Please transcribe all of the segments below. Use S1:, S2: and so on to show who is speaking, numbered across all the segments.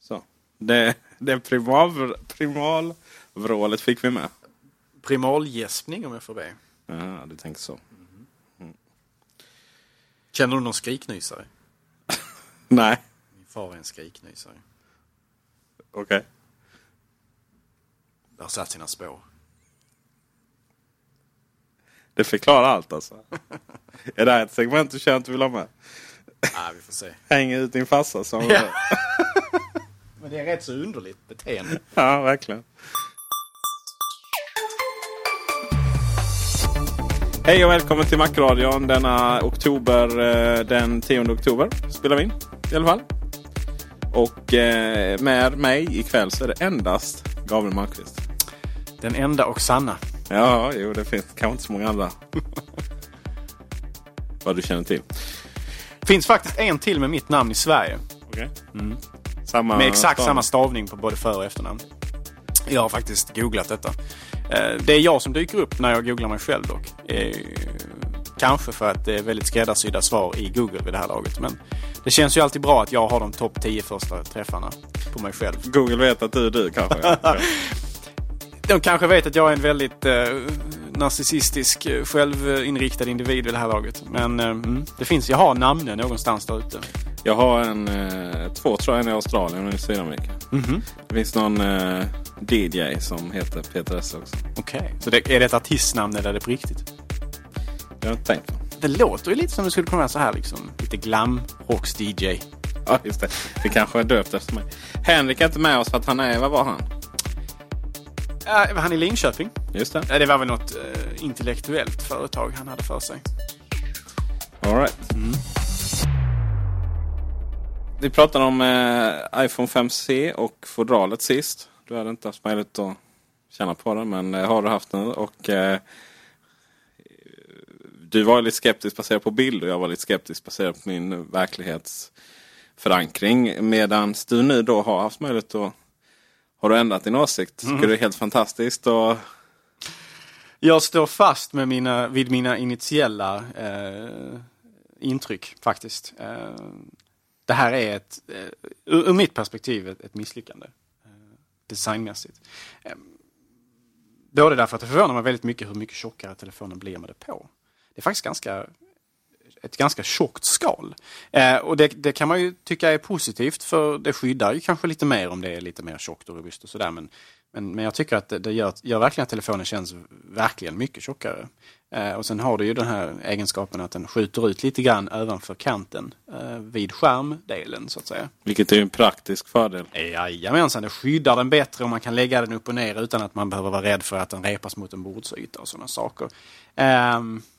S1: Så. Det, det primal, primalvrålet fick vi med.
S2: Primalgäspning om jag får be.
S1: Ja, du tänker så.
S2: Känner du någon skriknysare?
S1: Nej,
S2: Min far är en skriknysare.
S1: okej.
S2: Det har satt sina spår.
S1: Det förklarar allt alltså. är det här ett segment du känner att du vill ha med?
S2: Ah, vi får se.
S1: Hänger ut din farsa som...
S2: Ja.
S1: Ja.
S2: Men det är rätt så underligt beteende.
S1: ja, verkligen. Hej och välkommen till Macradion denna oktober. eh, Den 10 oktober spelar vi in i alla fall. Och eh, med mig ikväll så är det endast Gabriel Malmqvist.
S2: Den enda och sanna.
S1: Ja, jo det finns kanske inte så många andra. Vad du känner till.
S2: Finns faktiskt en till med mitt namn i Sverige.
S1: Okej. Samma
S2: Med exakt
S1: stavning.
S2: samma stavning på både för och efternamn. Jag har faktiskt googlat detta. Eh, Det är jag som dyker upp när jag googlar mig själv dock. Eh, Kanske för att det är väldigt skräddarsydda svar i Google vid det här laget. Men det känns ju alltid bra att jag har de topp 10 första träffarna på mig själv.
S1: Google vet att du är du kanske.
S2: De kanske vet att jag är en väldigt eh, narcissistisk, eh, självinriktad individ vid det här laget. Men eh, mm, det finns, jag har namnen någonstans där ute.
S1: Jag har en, eh, två tror jag, en i Australien och en i Sydamerika.
S2: Mhm.
S1: Det finns någon eh, DJ som heter Peter S också.
S2: Okej. Så det, är det ett artistnamn eller är det på riktigt?
S1: Jag har inte tänkt på.
S2: Det låter ju lite som det skulle kunna vara så här liksom. Lite glam rocks DJ.
S1: Ja, just det. Det kanske är döpt efter mig. Henrik är inte med oss för att han är, vad var han?
S2: Var han i Linköping?
S1: Just det.
S2: Ja, det var väl något eh, intellektuellt företag han hade för sig.
S1: All right. Vi pratade om eh, iPhone 5C och fodralet sist. Du hade inte haft möjlighet att känna på det, men eh, har du haft nu. Och, du var lite skeptisk baserat på bild och jag var lite skeptisk baserat på min verklighetsförankring. Medan du nu då har haft möjlighet att har du ändrat din åsikt? Tycker det är helt fantastiskt? Och,
S2: Jag står fast med mina, vid mina initiella eh, intryck faktiskt. Eh, det här är ett, eh, ur, ur mitt perspektiv, ett, ett misslyckande. Eh, designmässigt. Eh, både därför att det förvånar mig väldigt mycket hur mycket tjockare telefonen blir med det på. Det är faktiskt ganska ett ganska tjockt skal. Eh, och det, det kan man ju tycka är positivt för det skyddar ju kanske lite mer om det är lite mer tjockt och robust och sådär. Men, men, men jag tycker att det, det gör, gör verkligen att telefonen känns verkligen mycket tjockare. Eh, och sen har det ju den här egenskapen att den skjuter ut lite grann ovanför kanten eh, vid skärmdelen så att säga.
S1: vilket är en praktisk fördel.
S2: Jajamensan, det skyddar den bättre och man kan lägga den upp och ner utan att man behöver vara rädd för att den repas mot en bordsyta och sådana saker.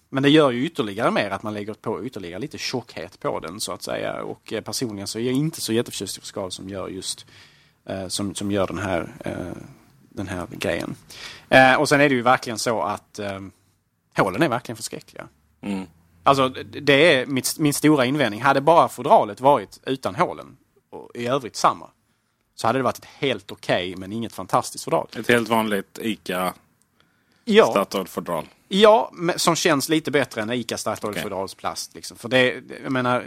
S2: Men det gör ju ytterligare mer att man lägger på ytterligare lite tjockhet på den så att säga. Och eh, personligen så är jag inte så jätteförtjust i skal som gör just eh, som, som gör den här, eh, den här grejen. Och sen är det ju verkligen så att eh, hålen är verkligen förskräckliga.
S1: Mm.
S2: Alltså det är mitt, min stora invändning. Hade bara fodralet varit utan hålen och i övrigt samma. Så hade det varit ett helt okej men inget fantastiskt fodral.
S1: Ett helt vanligt ICA
S2: Ja,
S1: Statoil-fodral.
S2: ja som känns lite bättre än ICA Statoil fodrals plast. Liksom. För det, jag menar,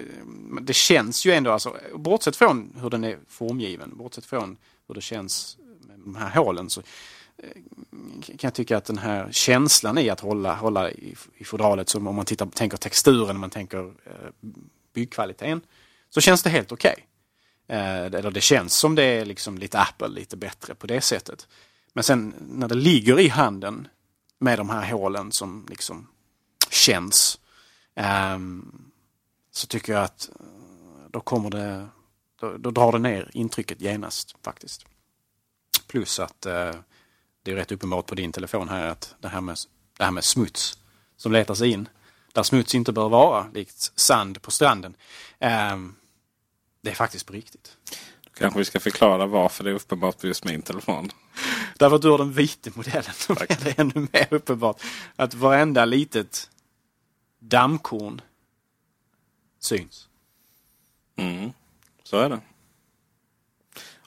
S2: det känns ju ändå, alltså, bortsett från hur den är formgiven, bortsett från hur det känns med de här hålen så eh, kan jag tycka att den här känslan i att hålla, hålla i, i fodralet, som om man tittar, tänker texturen, om man tänker eh, byggkvaliteten, så känns det helt okej. Eh, eller det känns som det är liksom lite Apple, lite bättre på det sättet. Men sen när det ligger i handen med de här hålen som liksom känns, Um, så tycker jag att eh, då kommer det, då, då drar det ner intrycket genast faktiskt. Plus att uh, det är rätt uppenbart på din telefon här att det här med, det här med smuts som letar sig in, där smuts inte bör vara, likt sand på stranden. Um, det är faktiskt på riktigt.
S1: Kanske vi ska förklara varför det är uppenbart på just min telefon.
S2: Därför att du har den vita modellen så är det ännu mer uppenbart att varenda litet dammkorn syns.
S1: Mm. Så är det.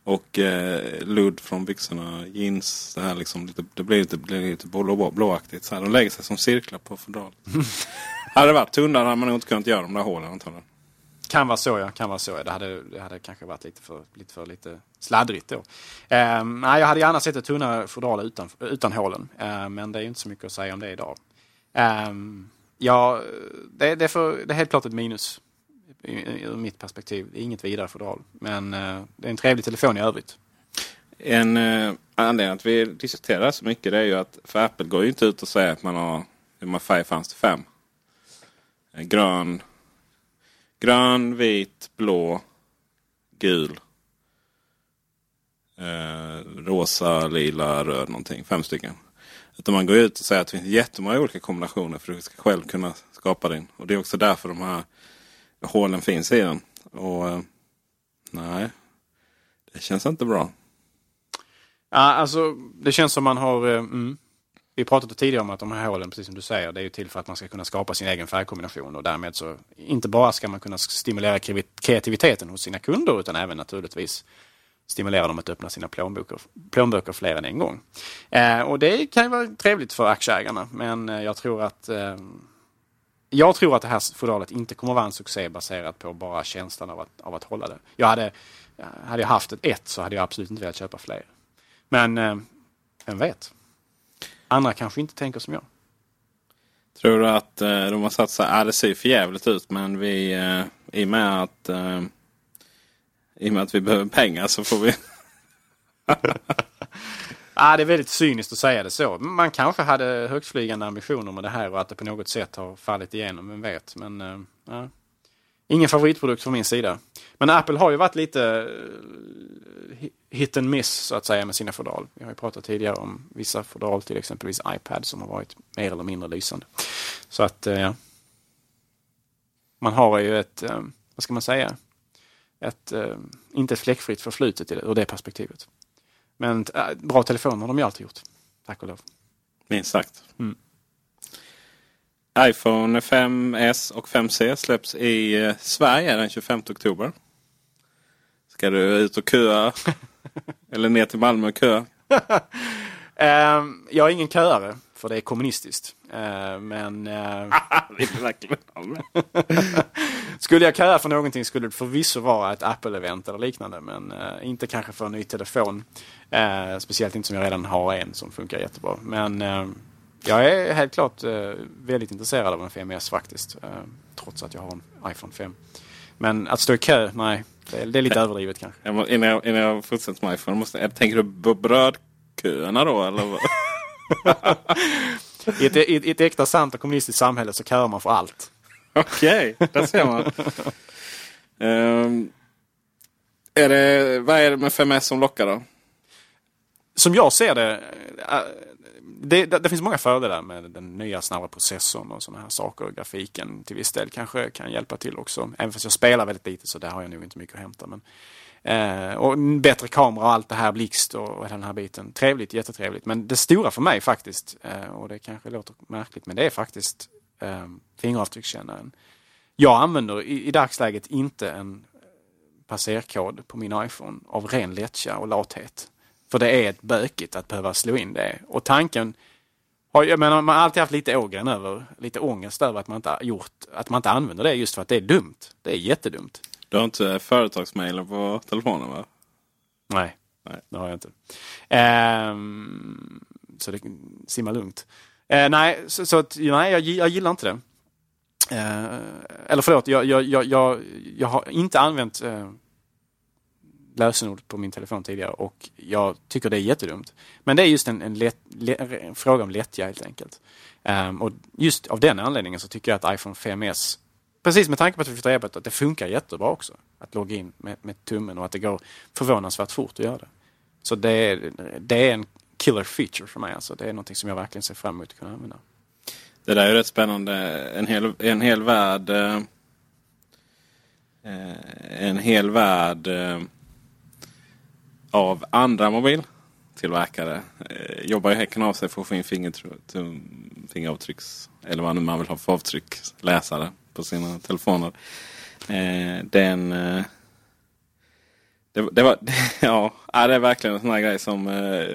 S1: Och eh, ludd från byxorna, jeans, det, här liksom lite, det blir lite, blir lite blå, blåaktigt. Så här. De lägger sig som cirklar på fodralet. hade det varit tunnare hade man nog inte kunnat göra de där hålen antagligen.
S2: Kan vara så ja, kan vara så. ja. Det hade, det hade kanske varit lite för lite, för lite sladdrigt då. Ehm, nej, jag hade gärna sett ett tunnare fodral utan, utan hålen. Ehm, men det är ju inte så mycket att säga om det idag. Ehm, ja, det, det, är för, det är helt klart ett minus ur mitt perspektiv. Det är inget vidare fodral. Men eh, det är en trevlig telefon i övrigt.
S1: En eh, anledning att vi diskuterar så mycket det är ju att för Apple går ju inte ut och säger att man har hur många färger fanns det? Fem. Grön, grön, vit, blå, gul. Eh, rosa, lila, röd någonting. Fem stycken. Utan man går ut och säger att det finns jättemånga olika kombinationer för att du ska själv kunna skapa din. Och det är också därför de här hålen finns i den. Och eh, nej, det känns inte bra.
S2: Ja, alltså det känns som man har... eh, Mm, vi pratade tidigare om att de här hålen, precis som du säger, det är ju till för att man ska kunna skapa sin egen färgkombination och därmed så inte bara ska man kunna stimulera kreativiteten hos sina kunder utan även naturligtvis stimulera dem att öppna sina plånböcker, plånböcker fler än en gång. Eh, och det kan ju vara trevligt för aktieägarna men eh, jag tror att eh, jag tror att det här fodralet inte kommer vara en succé baserat på bara känslan av att, av att hålla det. Jag hade, eh, hade jag haft ett ett så hade jag absolut inte velat köpa fler. Men eh, vem vet? Andra kanske inte tänker som jag.
S1: Tror du att eh, de har satt sig, ja det ser för jävligt ut men vi eh, i och med att eh, i och med att vi behöver pengar så får vi
S2: Ah, det är väldigt cyniskt att säga det så. Man kanske hade högtflygande ambitioner med det här och att det på något sätt har fallit igenom, vem vet. Men eh, ja. Ingen favoritprodukt från min sida. Men Apple har ju varit lite eh, hit and miss så att säga med sina fodral. Vi har ju pratat tidigare om vissa fodral, till exempelvis iPad, som har varit mer eller mindre lysande. Så att, eh, ja. Man har ju ett, eh, vad ska man säga, ett, inte ett fläckfritt förflutet ur det perspektivet. Men bra telefoner har de ju alltid gjort. Tack och lov.
S1: minst sagt.
S2: Mm.
S1: iPhone 5S och 5C släpps i eh, Sverige den 25 oktober. Ska du ut och köa? Eller ner till Malmö och köa?
S2: Ehm, jag är ingen köare, för det är kommunistiskt. Ehm, men eh,
S1: med?
S2: skulle jag köa för någonting skulle det förvisso vara ett Apple-event eller liknande. Men eh, inte kanske för en ny telefon. Speciellt inte som jag redan har en som funkar jättebra. Men jag är helt klart eh, väldigt intresserad av en 5S faktiskt. Eh, trots att jag har en iPhone 5. Men att stå i kö, nej. Det är, det är lite överdrivet kanske.
S1: Jag må, innan, jag, innan jag fortsätter med iPhone, måste, jag, tänker du på brödköerna då? Eller?
S2: I ett, i, ett, äkta sant och kommunistiskt samhälle så köar man för allt.
S1: Okej, där ser man. Ehm, är det, vad är det med 5S som lockar då?
S2: Som jag ser det, det, det, det finns många fördelar med den nya snabba processorn och sådana här saker. Grafiken till viss del kanske kan hjälpa till också. Även fast jag spelar väldigt lite så där har jag nog inte mycket att hämta. Men, eh, och en bättre kamera och allt det här, blixt och, och den här biten. Trevligt, jättetrevligt. Men det stora för mig faktiskt, eh, och det kanske låter märkligt, men det är faktiskt eh, fingeravtryckskännaren. Jag använder i, i dagsläget inte en eh, passerkod på min iPhone av ren lättja och lathet. För det är ett bökigt att behöva slå in det. Och tanken har, jag menar, man har alltid haft lite ågren över, lite ångest över att man inte gjort, att man inte använder det just för att det är dumt. Det är jättedumt.
S1: Du har inte företagsmailen på telefonen va?
S2: Nej, Nej. det har jag inte. Ehm, så det simmar lugnt. Ehm, nej, så, så att, nej, jag, jag gillar inte det. Ehm, eller förlåt, jag, jag, jag, jag, jag har inte använt eh, lösenord på min telefon tidigare och jag tycker det är jättedumt. Men det är just en, en, lätt, en fråga om lättja helt enkelt. Um, och just av den anledningen så tycker jag att iPhone 5S, precis med tanke på att vi flyttar e-böter, att det funkar jättebra också. Att logga in med, med tummen och att det går förvånansvärt fort att göra det. Så det är, det är en killer feature för mig. Alltså. Det är någonting som jag verkligen ser fram emot att kunna använda.
S1: Det där är rätt spännande. En hel, en hel värld eh, eh en hel värld eh, av andra mobiltillverkare eh, jobbar ju häcken av sig för att få in fingeravtrycks eller vad man vill ha för avtryck läsare på sina telefoner. Eh, den eh, det, det, var, ja, det är verkligen en sån här grej som eh,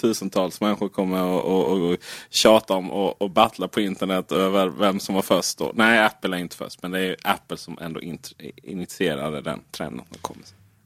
S1: tusentals människor kommer och, och, och tjata om och, och battla på internet över vem som var först. Då. Nej, Apple är inte först, men det är Apple som ändå initierade den trenden. Som kom.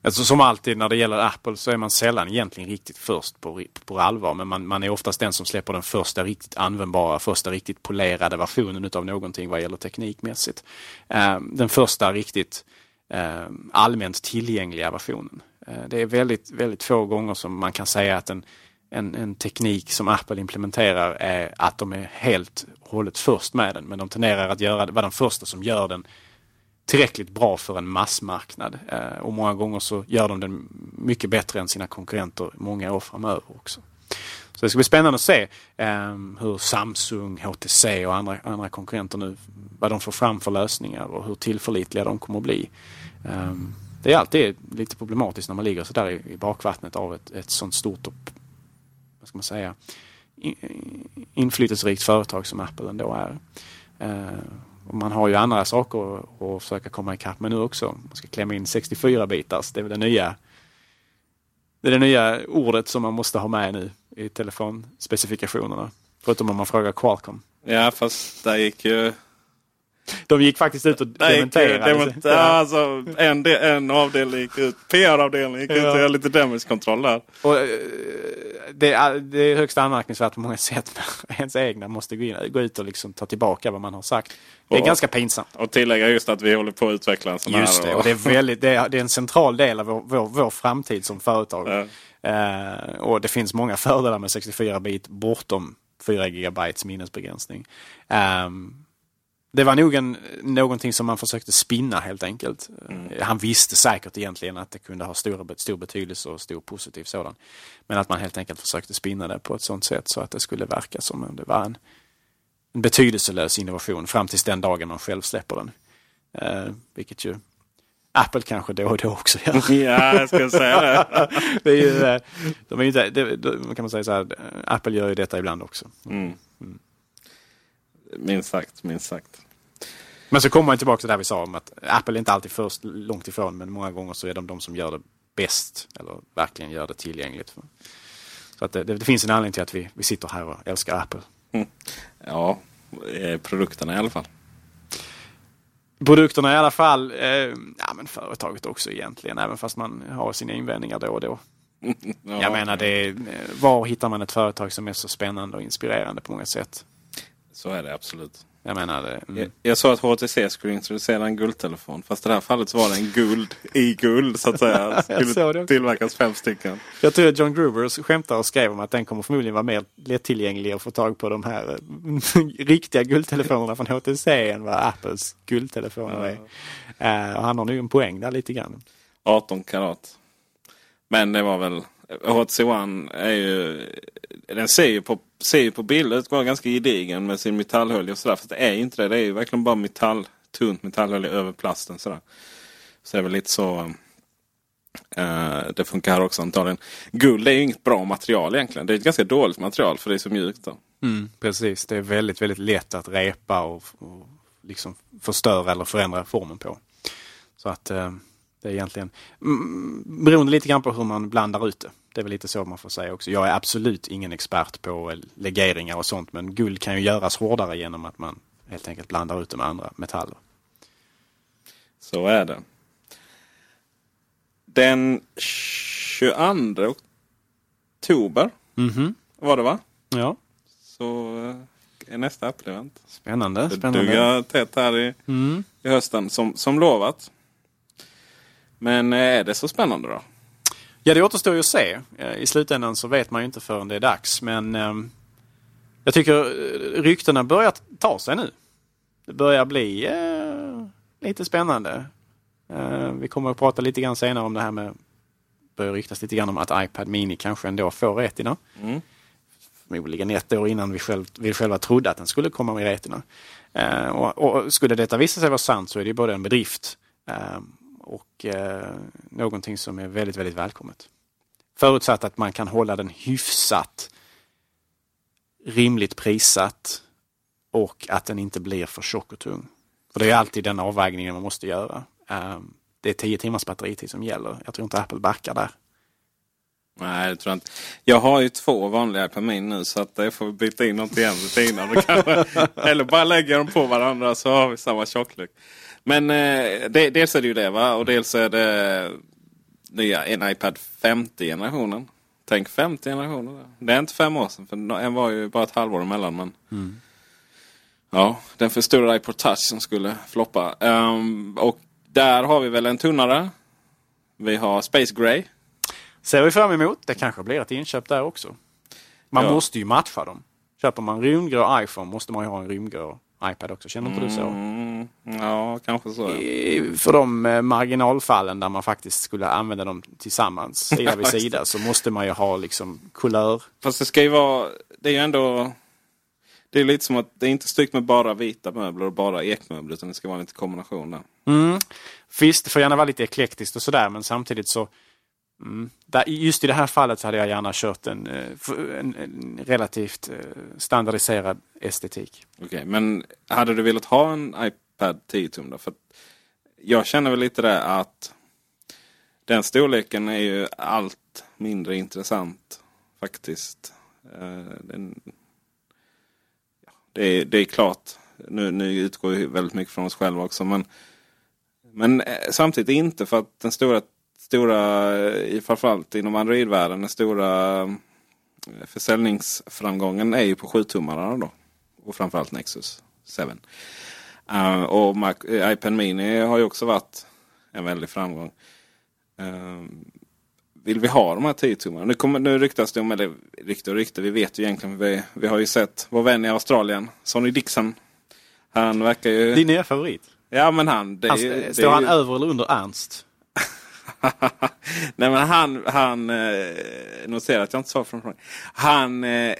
S2: Alltså, som alltid när det gäller Apple så är man sällan egentligen riktigt först på, på allvar. Men man, man är oftast den som släpper den första riktigt användbara, första riktigt polerade versionen utav någonting vad gäller teknikmässigt. Eh, den första riktigt eh, allmänt tillgängliga versionen. Eh, det är väldigt, väldigt få gånger som man kan säga att en, en, en, teknik som Apple implementerar är att de är helt och hållet först med den. Men de tenderar att göra, vara den första som gör den tillräckligt bra för en massmarknad. Eh, och många gånger så gör de den mycket bättre än sina konkurrenter många år framöver också. Så det ska bli spännande att se eh, hur Samsung, HTC och andra, andra konkurrenter nu, vad de får fram för lösningar och hur tillförlitliga de kommer att bli. Eh, det är alltid lite problematiskt när man ligger sådär i, i bakvattnet av ett, ett sånt stort och, vad ska man säga, inflytelserikt företag som Apple ändå är. Ehm, man har ju andra saker att, att försöka komma ikapp med nu också. Man ska klämma in 64 bitars. Det är väl det nya det är det nya ordet som man måste ha med nu i telefonspecifikationerna. Förutom om man frågar Qualcomm.
S1: Ja fast där gick ju
S2: de gick faktiskt ut och dementerade.
S1: Demont ja, alltså, en, en avdelning gick ut. PR-avdelningen gick ut och gjorde lite damage control där.
S2: Och, eh, det, är, det är högst anmärkningsvärt på många sätt. ens egna måste gå, in, gå ut och liksom ta tillbaka vad man har sagt. Det är och, ganska pinsamt.
S1: Och tillägga just att vi håller på att utveckla en sån
S2: just här. Det, och det är, väldigt, det, är, det är en central del av vår, vår, vår framtid som företag. Ja. Uh, och det finns många fördelar med 64 bit bortom 4 GB minnesbegränsning. Um, det var nog en, någonting som man försökte spinna helt enkelt. Mm. Han visste säkert egentligen att det kunde ha stor, stor betydelse och stor positiv sådan. Men att man helt enkelt försökte spinna det på ett sånt sätt så att det skulle verka som om det var en, en betydelselös innovation fram tills den dagen man själv släpper den. Eh, vilket ju Apple kanske då och då också
S1: gör. ja, jag ska säga det.
S2: det är ju, eh, de är inte, det, kan man säga så här, Apple gör ju detta ibland också. Mm.
S1: Minst sagt, minst sagt.
S2: Men så kommer man tillbaka till det vi sa om att Apple är inte alltid först långt ifrån men många gånger så är de de som gör det bäst eller verkligen gör det tillgängligt. Så att det, det, finns en anledning till att vi, vi sitter här och älskar Apple. Mm.
S1: Ja, eh, produkterna i alla fall.
S2: Produkterna i alla fall, eh, ja men företaget också egentligen, även fast man har sina invändningar då och då. ja, Jag menar, det är, var hittar man ett företag som är så spännande och inspirerande på många sätt?
S1: Så är det absolut.
S2: Jag menar det.
S1: Mm. Jag, jag sa att HTC skulle introducera en guldtelefon. Fast i det här fallet så var det en guld i guld så att säga. skulle tillverkas fem stycken.
S2: Jag tror att John Gruber skämtar och skrev om att den kommer förmodligen vara mer lättillgänglig att få tag på de här riktiga guldtelefonerna från HTC än vad Apples guldtelefoner är. Uh, och han har nog en poäng där lite grann.
S1: 18 karat. Men det var väl HTC One är ju... Den ser ju på, ser ju på bilder ut vara ganska gedigen med sin metallhölje och sådär. Fast det är ju inte det. Det är ju verkligen bara metall, tunt metallhölje över plasten sådär. Så det är väl lite så... Uh, det funkar här också antagligen. Guld är ju inget bra material egentligen. Det är ett ganska dåligt material för det är så mjukt. Då.
S2: Mm, precis, det är väldigt, väldigt lätt att repa och, och liksom förstöra eller förändra formen på. Så att uh, det är egentligen mm, beroende lite grann på hur man blandar ut det. Det är väl lite så man får säga också. Jag är absolut ingen expert på legeringar och sånt men guld kan ju göras hårdare genom att man helt enkelt blandar ut det med andra metaller.
S1: Så är det. Den 22 oktober
S2: mm -hmm.
S1: var det va?
S2: Ja.
S1: Så eh, är nästa Apple-event.
S2: Spännande.
S1: Det
S2: spännande.
S1: duggar tätt här i,
S2: mm.
S1: i hösten som, som lovat. Men eh, är det så spännande då?
S2: Ja, det återstår ju att se. Eh, I slutändan så vet man ju inte förrän det är dags. Men eh, jag tycker ryktena börjar ta sig nu. Det börjar bli eh, lite spännande. Eh, vi kommer att prata lite grann senare om det här med börjar ryktas lite grann om att iPad Mini kanske ändå får Retina.
S1: Mm.
S2: Förmodligen ett år innan vi, själv, vi själva trodde att den skulle komma med Retina. Eh, och, och, skulle detta visa sig vara sant så är det både en bedrift eh, och eh, någonting som är väldigt, väldigt välkommet. Förutsatt att man kan hålla den hyfsat rimligt prissatt och att den inte blir för tjock och tung. För det är alltid den avvägningen man måste göra. Um, det är 10 timmars batteritid som gäller. Jag tror inte Apple backar där.
S1: Nej, det tror jag inte. Jag har ju två vanliga på min nu så att jag får byta in något igen innan. Eller bara lägga dem på varandra så har vi samma tjocklek. Men eh, det, dels är det ju det va och dels är det nya en iPad 50 generationen. Tänk 50 generationer. Det är inte fem år sedan för en var ju bara ett halvår emellan. Men...
S2: Mm.
S1: Ja, den förstorade iPod Touch som skulle floppa. Um, och där har vi väl en tunnare. Vi har Space Gray.
S2: Ser vi fram emot. Det kanske blir ett inköp där också. Man ja. måste ju matcha dem. Köper man rymdgrå iPhone måste man ju ha en rymdgrå iPad också. Känner inte du så?
S1: Mm, ja, kanske så.
S2: I, för de eh, marginalfallen där man faktiskt skulle använda dem tillsammans, sida vid sida, så måste man ju ha liksom kulör.
S1: Fast det ska ju vara... Det är ju ändå... Det är lite som att det är inte styggt med bara vita möbler och bara ekmöbler. Utan det ska vara lite kombination där.
S2: Mm. Visst, det får gärna vara lite eklektiskt och sådär. Men samtidigt så Mm. Just i det här fallet så hade jag gärna kört en, eh, en, en relativt eh, standardiserad estetik.
S1: Okej, okay, men hade du velat ha en iPad 10 tum då? För jag känner väl lite det att den storleken är ju allt mindre intressant faktiskt. Eh, den, det, är, det är klart, nu, nu utgår vi väldigt mycket från oss själva också. Men, men samtidigt inte för att den stora stora, i framförallt inom Android-världen, den stora eh, försäljningsframgången är ju på 7-tummarna då. Och framförallt Nexus 7. Uh, eh, och Mac, iPad Mini har ju också varit en väldig framgång. Uh, vill vi ha de här 10-tummarna? Nu, kommer, nu ryktas det om, eller rykte och rykte, vi vet ju egentligen. Vi, vi har ju sett vår vän i Australien, Sonny Dixon. Han verkar ju...
S2: Din nya favorit?
S1: Ja men han...
S2: Det, han det, står det, han över eller under Ernst?
S1: Nej men han, han eh, noterar att jag inte sa från frågan. Han... Eh,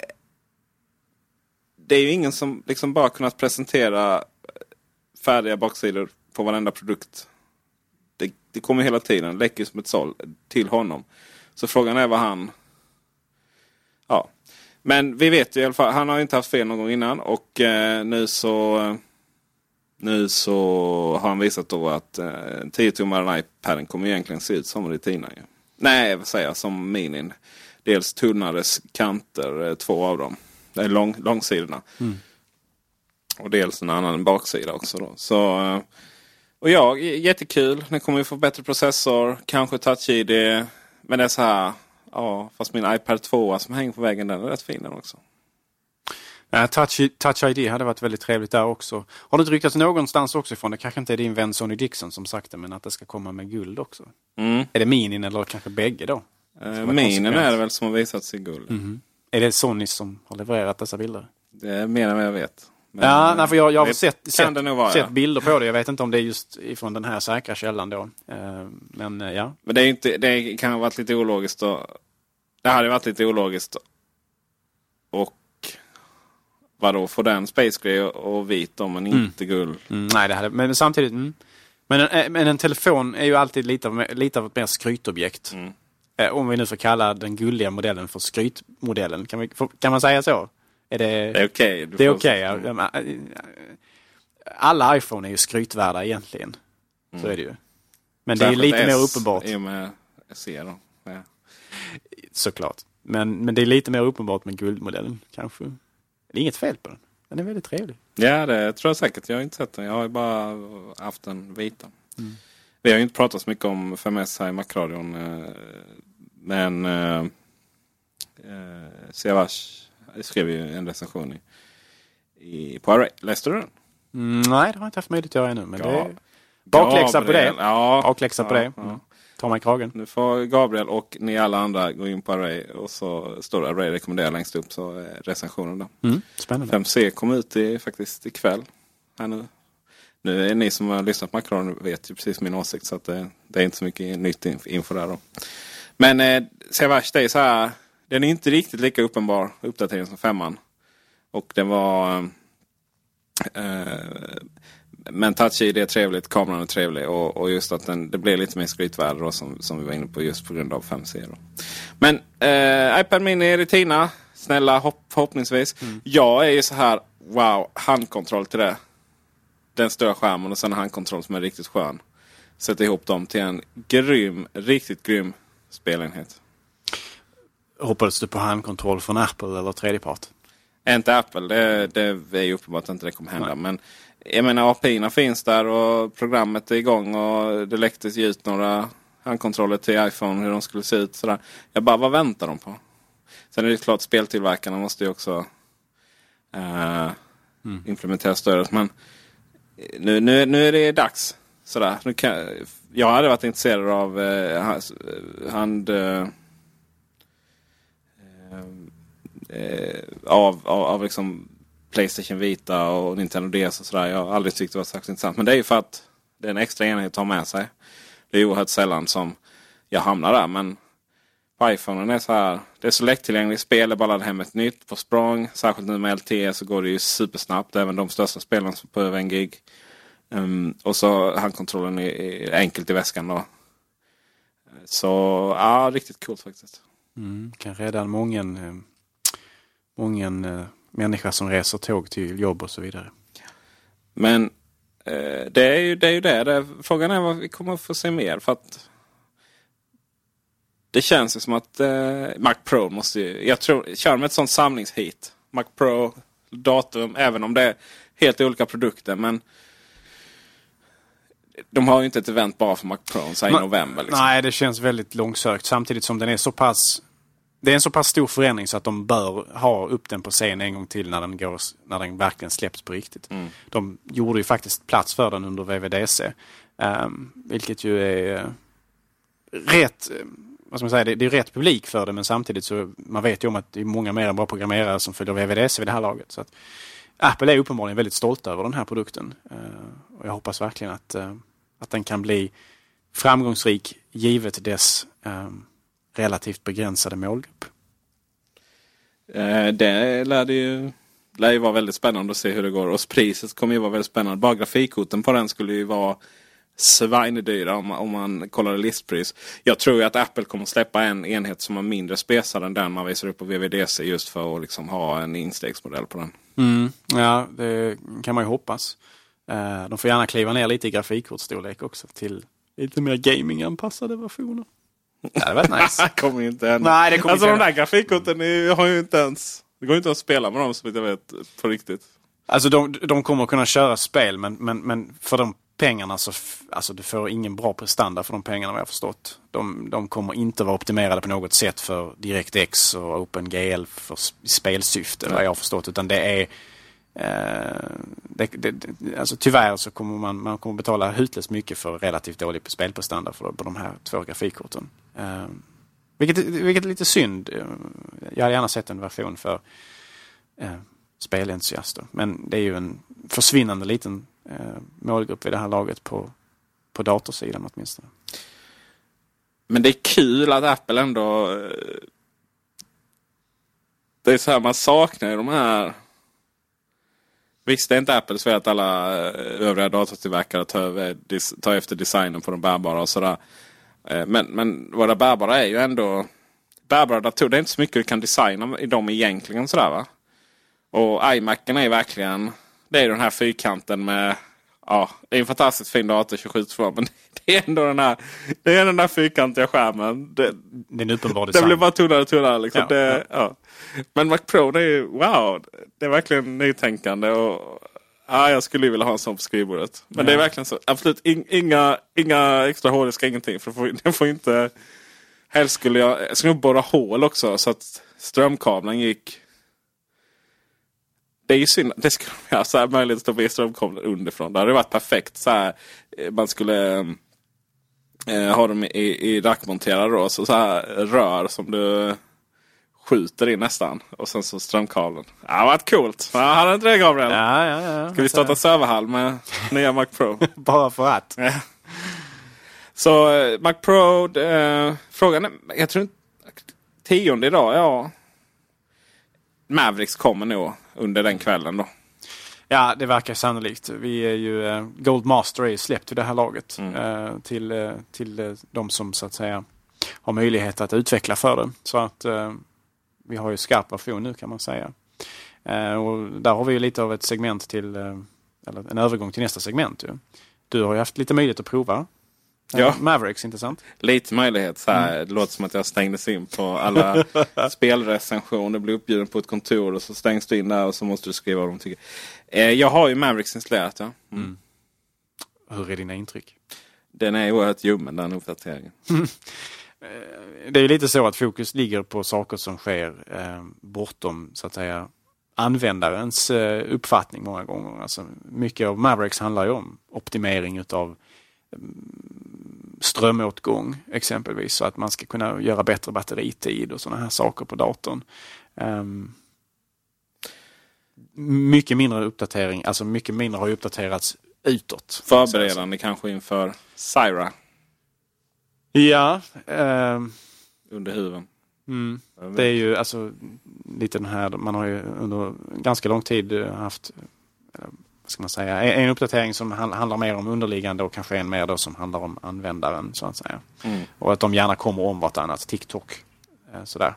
S1: det är ju ingen som liksom bara kunnat presentera färdiga baksidor på varenda produkt. Det, det kommer hela tiden, läcker som ett såll till honom. Så frågan är vad han... Ja. Men vi vet ju i alla fall, han har ju inte haft fel någon gång innan och eh, nu så... Eh, nu så har han visat då att eh, 10-tummaren iPaden kommer egentligen se ut som Retina. Ja. Nej, vad säger jag, som Minin. Dels tunnare kanter, eh, två av dem. Det är lång, långsidorna.
S2: Mm.
S1: Och dels en annan baksida också. Då. Så, eh, och ja, jättekul. Den kommer ju få bättre processor, kanske touch-id. Men det är så här, ja, fast min iPad 2 som hänger på väggen den är rätt fin den också.
S2: Touch, Touch ID hade varit väldigt trevligt där också. Har det ryktats någonstans också ifrån, det kanske inte är din vän Sonny Dixon som sagt det, men att det ska komma med guld också?
S1: Mm.
S2: Är det minin eller kanske bägge då?
S1: Eh, minin är det väl som har visats i guld.
S2: Mm. Är det Sony som har levererat dessa bilder?
S1: Det är mer än vad jag vet.
S2: Men, ja, nej, för jag, jag har sett, sett,
S1: vara,
S2: sett ja. bilder på det. Jag vet inte om det är just ifrån den här säkra källan då. Uh, men ja.
S1: Men det, är inte, det kan ha varit lite ologiskt. Och, det hade varit lite ologiskt. Och vadå, få den Space Gray och, vit då men mm. inte guld?
S2: Mm, nej, det hade, men samtidigt. Mm. Men en, eh, men en telefon är ju alltid lite av, lite av ett mer skrytobjekt.
S1: Mm.
S2: Eh, Om vi nu får kalla den gulliga modellen för skrytmodellen. Kan, vi, får- kan man säga så? Är det,
S1: Det är okej.
S2: Det är
S1: får-
S2: okej. ja. Ja, eh, Alla iPhone är ju skrytvärda egentligen. Så är det ju. Men det är
S1: Mm. Särskilt
S2: lite mer
S1: S
S2: uppenbart
S1: I och med SE då. Ja.
S2: såklart. Men, men det är lite mer uppenbart med guldmodellen kanske. Det är inget fel på den. Den är väldigt trevlig.
S1: ja, det tror jag säkert. Jag har inte sett den. Jag har ju bara haft den vita.
S2: Mm.
S1: Vi har ju inte pratat så mycket om 5S här i Macradion. eh, Men eh, eh, Siavash skrev ju en recension i, i, på Array. Läste du den?
S2: Mm, nej, det har jag inte haft möjlighet att göra ännu. Men
S1: Ja.
S2: det är bakläxa på det.
S1: Ja,
S2: Bakläxa på
S1: ja,
S2: det.
S1: ja.
S2: Ta mig kragen.
S1: Nu får Gabriel och ni alla andra gå in på Array och så står det Array rekommenderar längst upp så recensionen då.
S2: Mm. Spännande.
S1: 5C kom ut i, faktiskt ikväll. Här nu. nu är ni som har lyssnat på Macron vet ju precis min åsikt så att det, det är inte så mycket nytt inf- info där då. Men eh, Sevash, det är så här. Den är inte riktigt lika uppenbar uppdatering som femman. Och den var... Eh, men Touch ID är trevligt, kameran är trevlig och, och just att den, det blev lite mer skrytvärde då som, som vi var inne på just på grund av 5C. Då. Men eh, iPad Mini Retina, snälla hopp, förhoppningsvis. Jag är ju så här, wow, handkontroll till det. Den stora skärmen och sen handkontroll som är riktigt skön. Sätta ihop dem till en grym, riktigt grym spelenhet.
S2: Hoppades du på handkontroll från Apple eller tredjepart?
S1: Inte Apple, det, det är ju uppenbart att inte det kommer hända. Men jag menar API finns där och programmet är igång och det läcktes ut några handkontroller till iPhone hur de skulle se ut. Sådär. Jag bara, vad väntar de på? Sen är det klart speltillverkarna måste ju också eh, implementera stödet. Men nu, nu, nu är det dags. Sådär. Nu kan, jag hade varit intresserad av eh, hand... Eh, eh, av, av, av liksom Playstation Vita och Nintendo DS och sådär. Jag har aldrig tyckt det var särskilt intressant. Men det är ju för att det är en extra enhet att ha med sig. Det är oerhört sällan som jag hamnar där. Men på iPhonen är så här. Det är så lättillgängligt. Spel är bara ladda hem ett nytt på språng. Särskilt nu med LTE så går det ju supersnabbt. Även de största spelen som på över en gig. Um, och så handkontrollen är, är enkelt i väskan då. Så ja, riktigt coolt faktiskt.
S2: Mm. Kan rädda en mången, eh, mången eh, människa som reser tåg till jobb och så vidare.
S1: Men eh, det är ju det. Är ju det. det. Frågan är vad vi kommer att få se mer. För att det känns ju som att eh, Mac Pro måste ju... Jag tror, kör med ett sånt samlingshit. Mac Pro, datum, även om det är helt olika produkter. Men de har ju inte ett event bara för Mac Pro i november. Liksom.
S2: Nej, det känns väldigt långsökt samtidigt som den är så pass det är en så pass stor förändring så att de bör ha upp den på scen en gång till när den, går, när den verkligen släpps på riktigt.
S1: Mm.
S2: De gjorde ju faktiskt plats för den under VVDC. ehm, vilket ju är eh, rätt, eh, vad ska man säga, det, det är rätt publik för det men samtidigt så man vet ju om att det är många mer än bara programmerare som följer VVDC vid det här laget. Så att Apple är uppenbarligen väldigt stolta över den här produkten. Eh, och jag hoppas verkligen att, eh, att den kan bli framgångsrik givet dess eh, relativt begränsade målgrupp.
S1: Eh, det lär, det ju, lär ju vara väldigt spännande att se hur det går. Och priset kommer ju vara väldigt spännande. Bara grafikkorten på den skulle ju vara svindyra om om man kollar listpris. Jag tror ju att Apple kommer släppa en enhet som är mindre spesad än den man visar upp på VVDC just för att liksom ha en instegsmodell på den.
S2: Ja, det kan man ju hoppas. Eh, de får gärna kliva ner lite i grafikkortsstorlek också till lite mer gaminganpassade versioner. Det hade varit nice.
S1: Kommer inte hända.
S2: Nej, det kommer
S1: alltså
S2: inte
S1: de där grafikkorten är, har ju inte ens... Det går ju inte att spela med dem så vitt jag vet på riktigt.
S2: Alltså de, de kommer att kunna köra spel men, men, men för de pengarna så alltså du får ingen bra prestanda för de pengarna vad jag förstått. De, de kommer inte vara optimerade på något sätt för DirectX och OpenGL för spelsyfte vad jag har förstått. Utan det är eh, det, det, det, alltså tyvärr så kommer man, man kommer betala hutlöst mycket för relativt dålig spelprestanda för, på de här två grafikkorten. Eh, vilket, vilket är lite synd. Eh, jag hade gärna sett en version för eh, spelentusiaster. Men det är ju en försvinnande liten eh, målgrupp vid det här laget på, på datorsidan åtminstone.
S1: Men det är kul att Apple ändå... Eh, det är så här, man saknar ju de här... Visst, det är inte Apples fel att alla eh, övriga datortillverkare tar, över, tar efter designen på de bärbara och sådär. Eh, Men, men våra bärbara är ju ändå... Bärbara datorer, det är inte så mycket du kan designa i dem egentligen. Sådär, va? Och iMacen är verkligen... Det är den här fyrkanten med... Ja, det är en fantastiskt fin dator 27 men det är ändå den här, det är den där fyrkantiga skärmen. Det,
S2: Det är en uppenbar design.
S1: blir bara tunnare och tunnare. Liksom.
S2: Ja,
S1: det, ja. Men Mac Pro det är ju wow. Det är verkligen nytänkande. Och, ja, jag skulle ju vilja ha en sån på skrivbordet. Men det är verkligen så. Absolut in, inga, inga extra hårddiskar, ingenting. För det får, det får inte... Helst skulle jag, jag skulle borra hål också så att strömkabeln gick... Det är ju synd. Det skulle de ha så här möjlighet att stoppa i strömkabeln underifrån. Det hade varit perfekt. Så här, eh, man skulle eh, ha dem i, i rackmonterade då. Så, så här rör som du skjuter in nästan. Och sen så strömkabeln. Ja, varit coolt. Ja, hade inte det Gabriel?
S2: Ja, ja, ja.
S1: Ska vi starta serverhall med nya Mac Pro?
S2: Bara för att.
S1: Ja. Så eh, Mac Pro, eh, frågan är, jag tror inte, tionde idag, ja. Mavericks kommer nog under den kvällen då.
S2: Ja, det verkar sannolikt. Vi är ju, eh, Gold Master är ju släppt vid det här laget.
S1: Mm.
S2: Eh, till eh, till eh, de som så att säga har möjlighet att utveckla för det. Så att vi har ju skarp version nu kan man säga. Eh, och där har vi ju lite av ett segment till, eh, eller en övergång till nästa segment. Ju. Du har ju haft lite möjlighet att prova. eh,
S1: Ja.
S2: Mavericks, inte sant?
S1: Lite möjlighet så här. Det låter som att jag stängdes in på alla spelrecensioner. Blir uppbjuden på ett kontor och så stängs du in där och så måste du skriva vad de tycker. Eh, jag har ju Mavericks installerat. Ja. Mm.
S2: Hur är dina intryck?
S1: Den är oerhört ljummen den uppdateringen.
S2: Eh, det är lite så att fokus ligger på saker som sker eh, bortom så att säga användarens eh, uppfattning många gånger. Alltså, mycket av Mavericks handlar ju om optimering utav mm, strömåtgång exempelvis så att man ska kunna göra bättre batteritid och sådana här saker på datorn. Ehm, mycket mindre uppdatering, alltså mycket mindre har ju uppdaterats utåt.
S1: Förberedande kanske inför Syra
S2: Ja, ehm,
S1: under huven.
S2: Mm. Det är ju alltså lite den här, man har ju under ganska lång tid eh, haft eh, vad ska man säga, en uppdatering som han- handlar mer om underliggande och kanske en mer då som handlar om användaren så att säga.
S1: Mm.
S2: Och att de gärna kommer om vartannat, TikTok. eh, Sådär.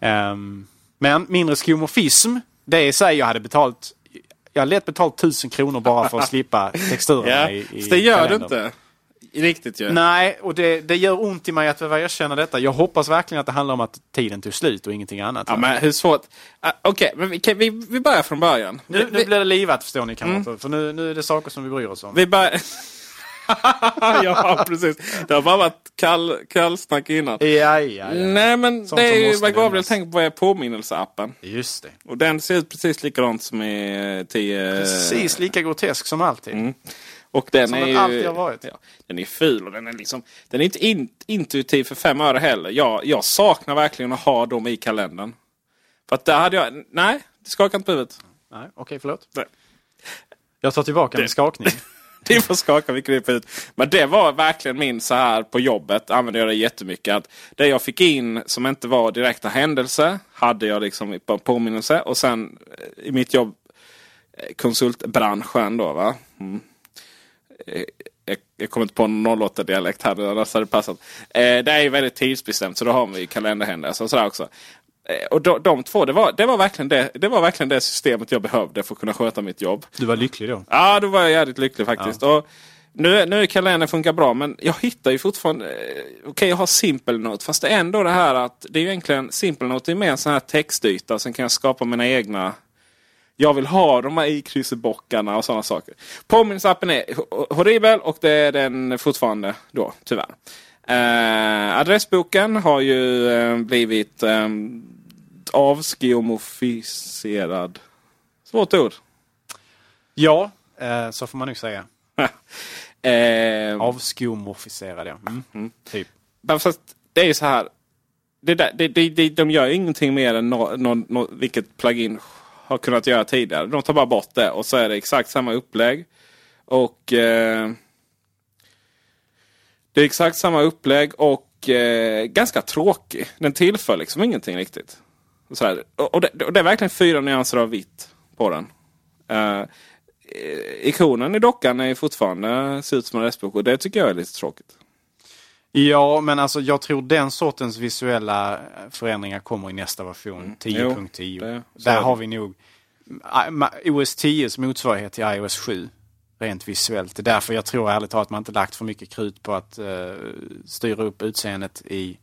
S2: Ehm, men mindre skomorfism, det är sig jag hade betalt jag hade lätt betalt tusen kronor bara för att slippa texturerna
S1: Ja,
S2: i, i
S1: det gör
S2: kalendern.
S1: du inte. Riktigt ju.
S2: Nej, och det, det gör ont i mig att behöva erkänna detta. Jag hoppas verkligen att det handlar om att tiden tog slut och ingenting annat.
S1: Ja, men hur svårt? Ah, Okej, men vi, kan, vi, vi börjar från början.
S2: nu, nu
S1: vi, Mm.
S2: blir det livat förstår ni kamrater. För nu, nu är det saker som vi bryr oss om.
S1: vi börjar... ja, precis. Det har bara varit kall, kallsnack innan.
S2: Ja, ja, ja.
S1: Nej, men
S2: Sånt
S1: det är ju vad Gabriel tänker på är påminnelseappen.
S2: Just det.
S1: Och den ser ut precis likadant som i 10...
S2: Precis lika grotesk som alltid.
S1: Mm. Och den
S2: Som
S1: är
S2: den
S1: ju,
S2: alltid har varit.
S1: Ja, den är ful och den är liksom Den är inte in, intuitiv för fem öre heller. Jag, jag saknar verkligen att ha dem i kalendern. För att där hade jag... Nej, det skakar inte på huvudet.
S2: Nej, okej, förlåt.
S1: Nej.
S2: Jag tar tillbaka min skakning.
S1: Det får skaka vi kryper ut. Men det var verkligen min så här på jobbet. Använde jag det jättemycket. Att det jag fick in som inte var direkta händelser. Hade jag liksom på påminnelse. Och sen eh, i mitt jobb eh, konsultbranschen då va. Mm. Eh, Jag, jag kommer inte på någon 08 dialekt här. Annars hade det passat. Eh, det är ju väldigt tidsbestämt. Så då har vi kalenderhändelser och sådär också. Eh, Och de, de två, det var, det, var verkligen det, det var verkligen det systemet jag behövde för att kunna sköta mitt jobb.
S2: Du var lycklig då.
S1: Ja, då var jag jävligt lycklig faktiskt. Och nu, nu är kalendern funkar bra men jag hittar ju fortfarande... eh, Okej, jag har Simple Note fast det är ändå det här att det är ju egentligen Simple Note är mer en sån här textyta. Sen kan jag skapa mina egna... Jag vill ha de här ikryssebockarna och sådana saker. Påminnelseappen är ho- horribel och det är den fortfarande då, tyvärr. Eh, adressboken har ju eh, blivit eh, avskeomorfiserad. Svårt ord.
S2: Ja, eh, så får man nog säga.
S1: eh,
S2: Avskomorfiserad, ja. Mm. Typ.
S1: Men fast det är ju så här. Det där, det, det, det, de gör ingenting mer än no, no, no, vilket plugin har kunnat göra tidigare. De tar bara bort det och så är det exakt samma upplägg. Och eh, Det är exakt samma upplägg och eh, ganska tråkig. Den tillför liksom ingenting riktigt. Och, så här. Och, och, det, och det är verkligen fyra nyanser av vitt på den. Eh, eh ikonen i dockan är fortfarande ser ut som en restbok och det tycker jag är lite tråkigt.
S2: Ja, men alltså jag tror den sortens visuella förändringar kommer i nästa version, 10.10.
S1: det- så
S2: Där har vi nog ma- OS 10s motsvarighet till iOS 7. Rent visuellt. Det är därför jag tror ärligt talat att man inte lagt för mycket krut på att eh, styra upp utseendet i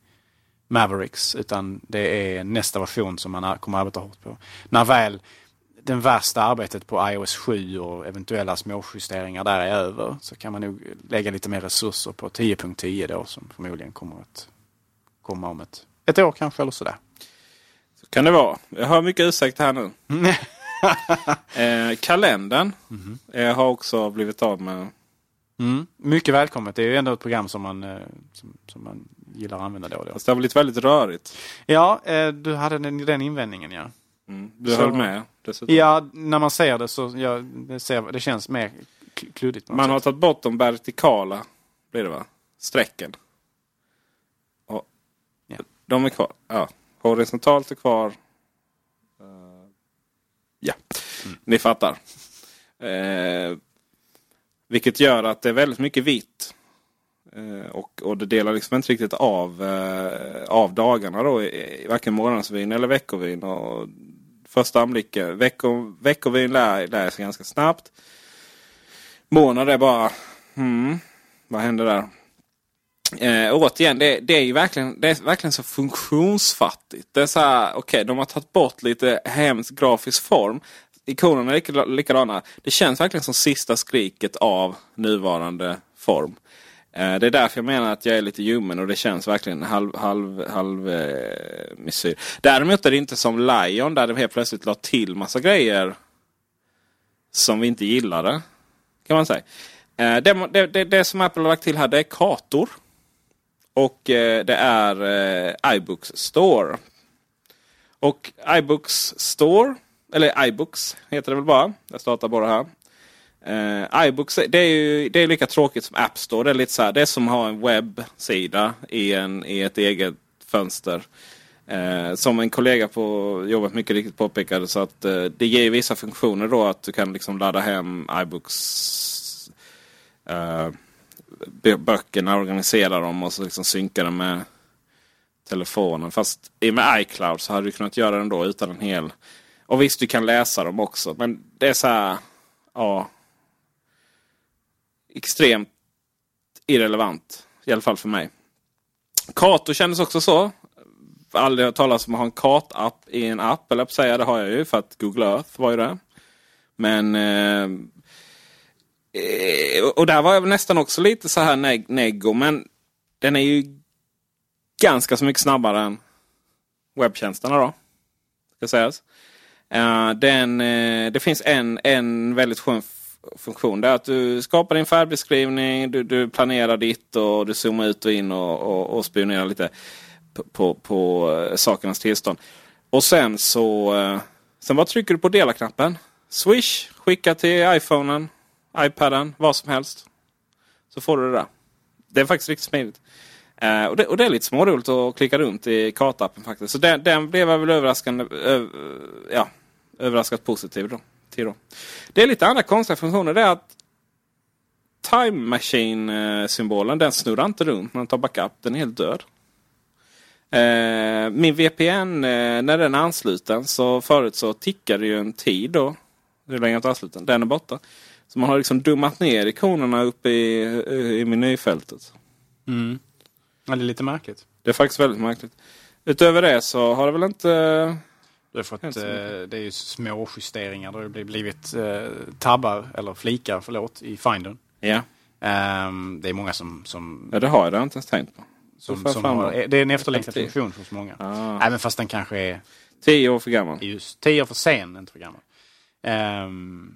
S2: Mavericks. Utan det är nästa version som man kommer arbeta hårt på. När väl den värsta arbetet på iOS 7 och eventuella småjusteringar där är över så kan man nog lägga lite mer resurser på 10.10 då som förmodligen kommer att komma om ett, ett år kanske eller sådär.
S1: Så kan det vara. Jag har mycket ursäkt här nu. eh, kalendern eh, har också blivit av med.
S2: Mm. Mycket välkommet. Det är ju ändå ett program som man, eh, som, som man gillar att använda då och då.
S1: Fast det har blivit väldigt rörigt.
S2: Ja, eh, du hade den, den invändningen ja.
S1: Mm. Du
S2: Så-
S1: höll med dessutom.
S2: Ja, när man ser det så ja, det, ser, det känns mer kl- kluddigt.
S1: Man har tagit bort de vertikala blir det va? strecken. Och
S2: Ja.
S1: De är kvar. Ja. Horisontalt är kvar. Eh, ja,
S2: Mm.
S1: ni fattar. Eh, vilket gör att det är väldigt mycket vitt. Eh, och, och det delar liksom inte riktigt av, eh, av dagarna då. i Varken morgonsvin eller veckovin. Och första anblicken. Eh, Vecko, veckovin lär, lär sig ganska snabbt. Månad är bara Hmm, vad händer där? Eh, återigen, det, det är ju verkligen, det är verkligen så funktionsfattigt. Det är så här, okej, de har tagit bort lite hemsk grafisk form. Ikonerna är likadana. Det känns verkligen som sista skriket av nuvarande form. Eh, det är därför jag menar att jag är lite ljummen och det känns verkligen halv, halv, halv eh, missyr. Däremot är det inte som Lion där de helt plötsligt la till massa grejer som vi inte gillade. Kan man säga. Eh, det, det, det, det som Apple har lagt till här det är kartor. Och eh, det är eh, iBooks Store. Och iBooks Store, eller iBooks heter det väl bara. Jag startar bara här. Uh, iBooks det är ju det är lika tråkigt som App Store. Det är lite så här, det är som att ha en webbsida i, en, i ett eget fönster. Uh, som en kollega på jobbet mycket riktigt påpekade så att uh, det ger vissa funktioner då att du kan liksom ladda hem iBooks böckerna, organisera dem och så liksom synka dem med telefonen. Fast i och med iCloud så hade du kunnat göra det ändå utan en hel... Och visst, du kan läsa dem också. Men det är så här... Ja. Extremt irrelevant. I alla fall för mig. Kato kändes också så. Aldrig hört talas om att ha en kartapp i en app. Eller att säga, det har jag ju för att Google Earth var ju det. Men... Eh, och där var jag väl nästan också lite så här neg neggo. Men den är ju ganska så mycket snabbare än webbtjänsterna då. Ska sägas. Eh, den, eh, det finns en, en väldigt skön funktion. Det är att du skapar din färdbeskrivning, du, du planerar ditt och du zoomar ut och in och, och, och spionerar lite på, på, på eh, sakernas tillstånd. Och sen så eh, sen bara trycker du på dela-knappen. Swish, skicka till iPhonen, iPaden, vad som helst. Så får du det där. Det är faktiskt riktigt smidigt. Uh, och, det, och det är lite småroligt att klicka runt i kartappen faktiskt. Så den, den blev jag väl överraskande, ö, ja, överraskat positiv då, till. Då. Det är lite andra konstiga funktioner. Det är att Time Machine-symbolen den snurrar inte runt när man tar backup. Den är helt död. Eh, min VPN, eh, när den är ansluten så förut så tickade ju en tid då. Hur länge jag ansluten. Den är borta. Så man har liksom dummat ner ikonerna uppe i, i menyfältet.
S2: Mm. Ja, det är lite märkligt.
S1: Det är faktiskt väldigt märkligt. Utöver det så har det väl inte...
S2: Det är, för att, eh, det är ju små justeringar. Det har blivit eh, tabbar, eller flikar, förlåt, i Findern.
S1: Ja,
S2: Ehm, det är många som, som,
S1: ja det har jag, det har jag inte ens tänkt på.
S2: som, som har. Det är en efterlängtad funktion hos många.
S1: Ah.
S2: Även fast den kanske är
S1: Tio år för gammal.
S2: är just tio år för sen, inte för gammal. Ehm,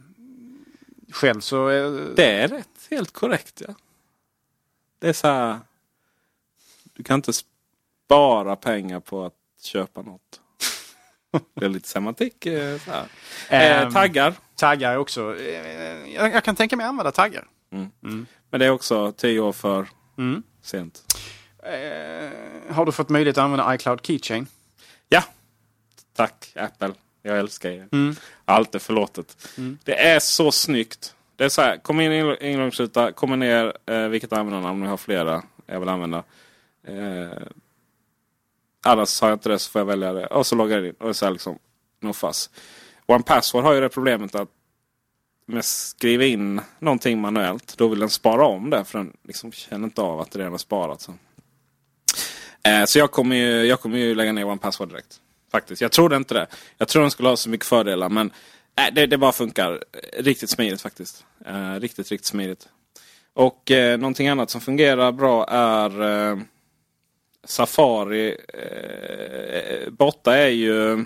S2: själv så... eh,
S1: Det är rätt helt korrekt ja. Det är så här. Du kan inte spara pengar på att köpa något. Det är lite semantik. eh. Eh,
S2: Ehm,
S1: taggar.
S2: Taggar också... eh, jag, jag kan tänka mig använda taggar.
S1: Men det är också tio år för
S2: Mm.
S1: sent.
S2: Eh, har du fått möjlighet att använda iCloud Keychain?
S1: Ja, tack Apple. Jag älskar er. Mm. Allt är förlåtet. Mm. Det är så snyggt. Det är så här, kom in i ingångsruta, kommer ner eh, vilket användarnamn ni har flera jag vill använda. Eh, annars har jag inte det så får jag välja det. Och så loggar jag in. Och så här liksom, no fuss. One Password har ju det problemet att med skriva in någonting manuellt. Då vill den spara om det. För den liksom känner inte av att det redan är sparat. Så, eh, så jag, kommer ju, jag kommer ju lägga ner One Password direkt. Faktiskt. Jag trodde inte det. Jag tror den skulle ha så mycket fördelar. Men äh, det, det bara funkar riktigt smidigt faktiskt. Eh, riktigt, riktigt smidigt. Och eh, någonting annat som fungerar bra är eh, Safari. Eh, borta är ju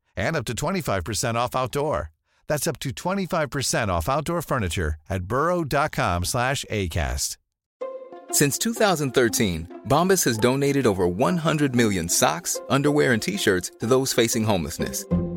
S3: and up to 25% off outdoor. That's up to 25% off outdoor furniture at burrow.com slash ACAST.
S4: Since 2013, Bombas has donated over 100 million socks, underwear, and T-shirts to those facing homelessness.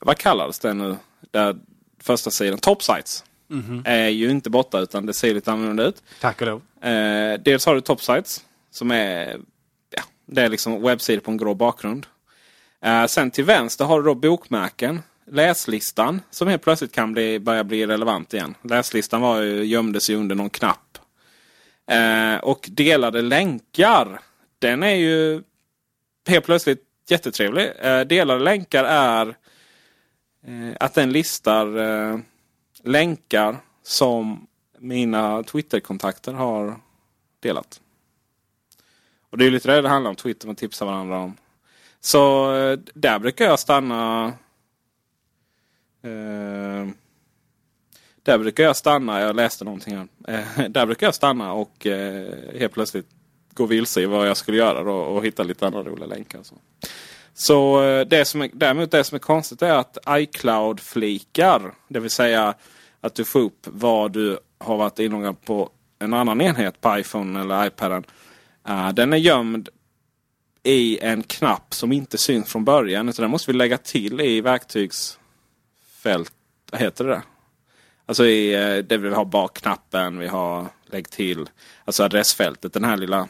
S1: vad kallades det nu? Där första sidan, Topsites. Mm -hmm. Är ju inte borta utan det ser lite annorlunda ut.
S2: Tack och lov.
S1: Eh, dels har du Topsites som är, ja, det är liksom webbsidor på en grå bakgrund. Eh, sen till vänster har du då bokmärken. Läslistan som helt plötsligt kan bli, börja bli relevant igen. Läslistan var ju, gömde sig under någon knapp. Eh, och delade länkar. Den är ju helt plötsligt jättetrevlig. Eh, delade länkar är Eh, att den listar eh, länkar som mina Twitterkontakter har delat. Och det är lite det det handlar om. Twitter man tipsar varandra om. Så eh, där brukar jag stanna. Eh, där brukar jag stanna. Jag läste någonting här. Eh, där brukar jag stanna och eh, helt plötsligt gå vilse i vad jag skulle göra då, och hitta lite andra roliga länkar. Så, så eh, det som är, däremot det som är konstigt är att iCloud-flikar. Det vill säga att du får upp vad du har varit inloggad på en annan enhet på iPhone eller iPaden. Uh, den är gömd i en knapp som inte syns från början. Utan den måste vi lägga till i verktygsfält. Vad heter det? Alltså i eh, det vi har bakknappen, vi har lägg till. Alltså adressfältet, den här lilla.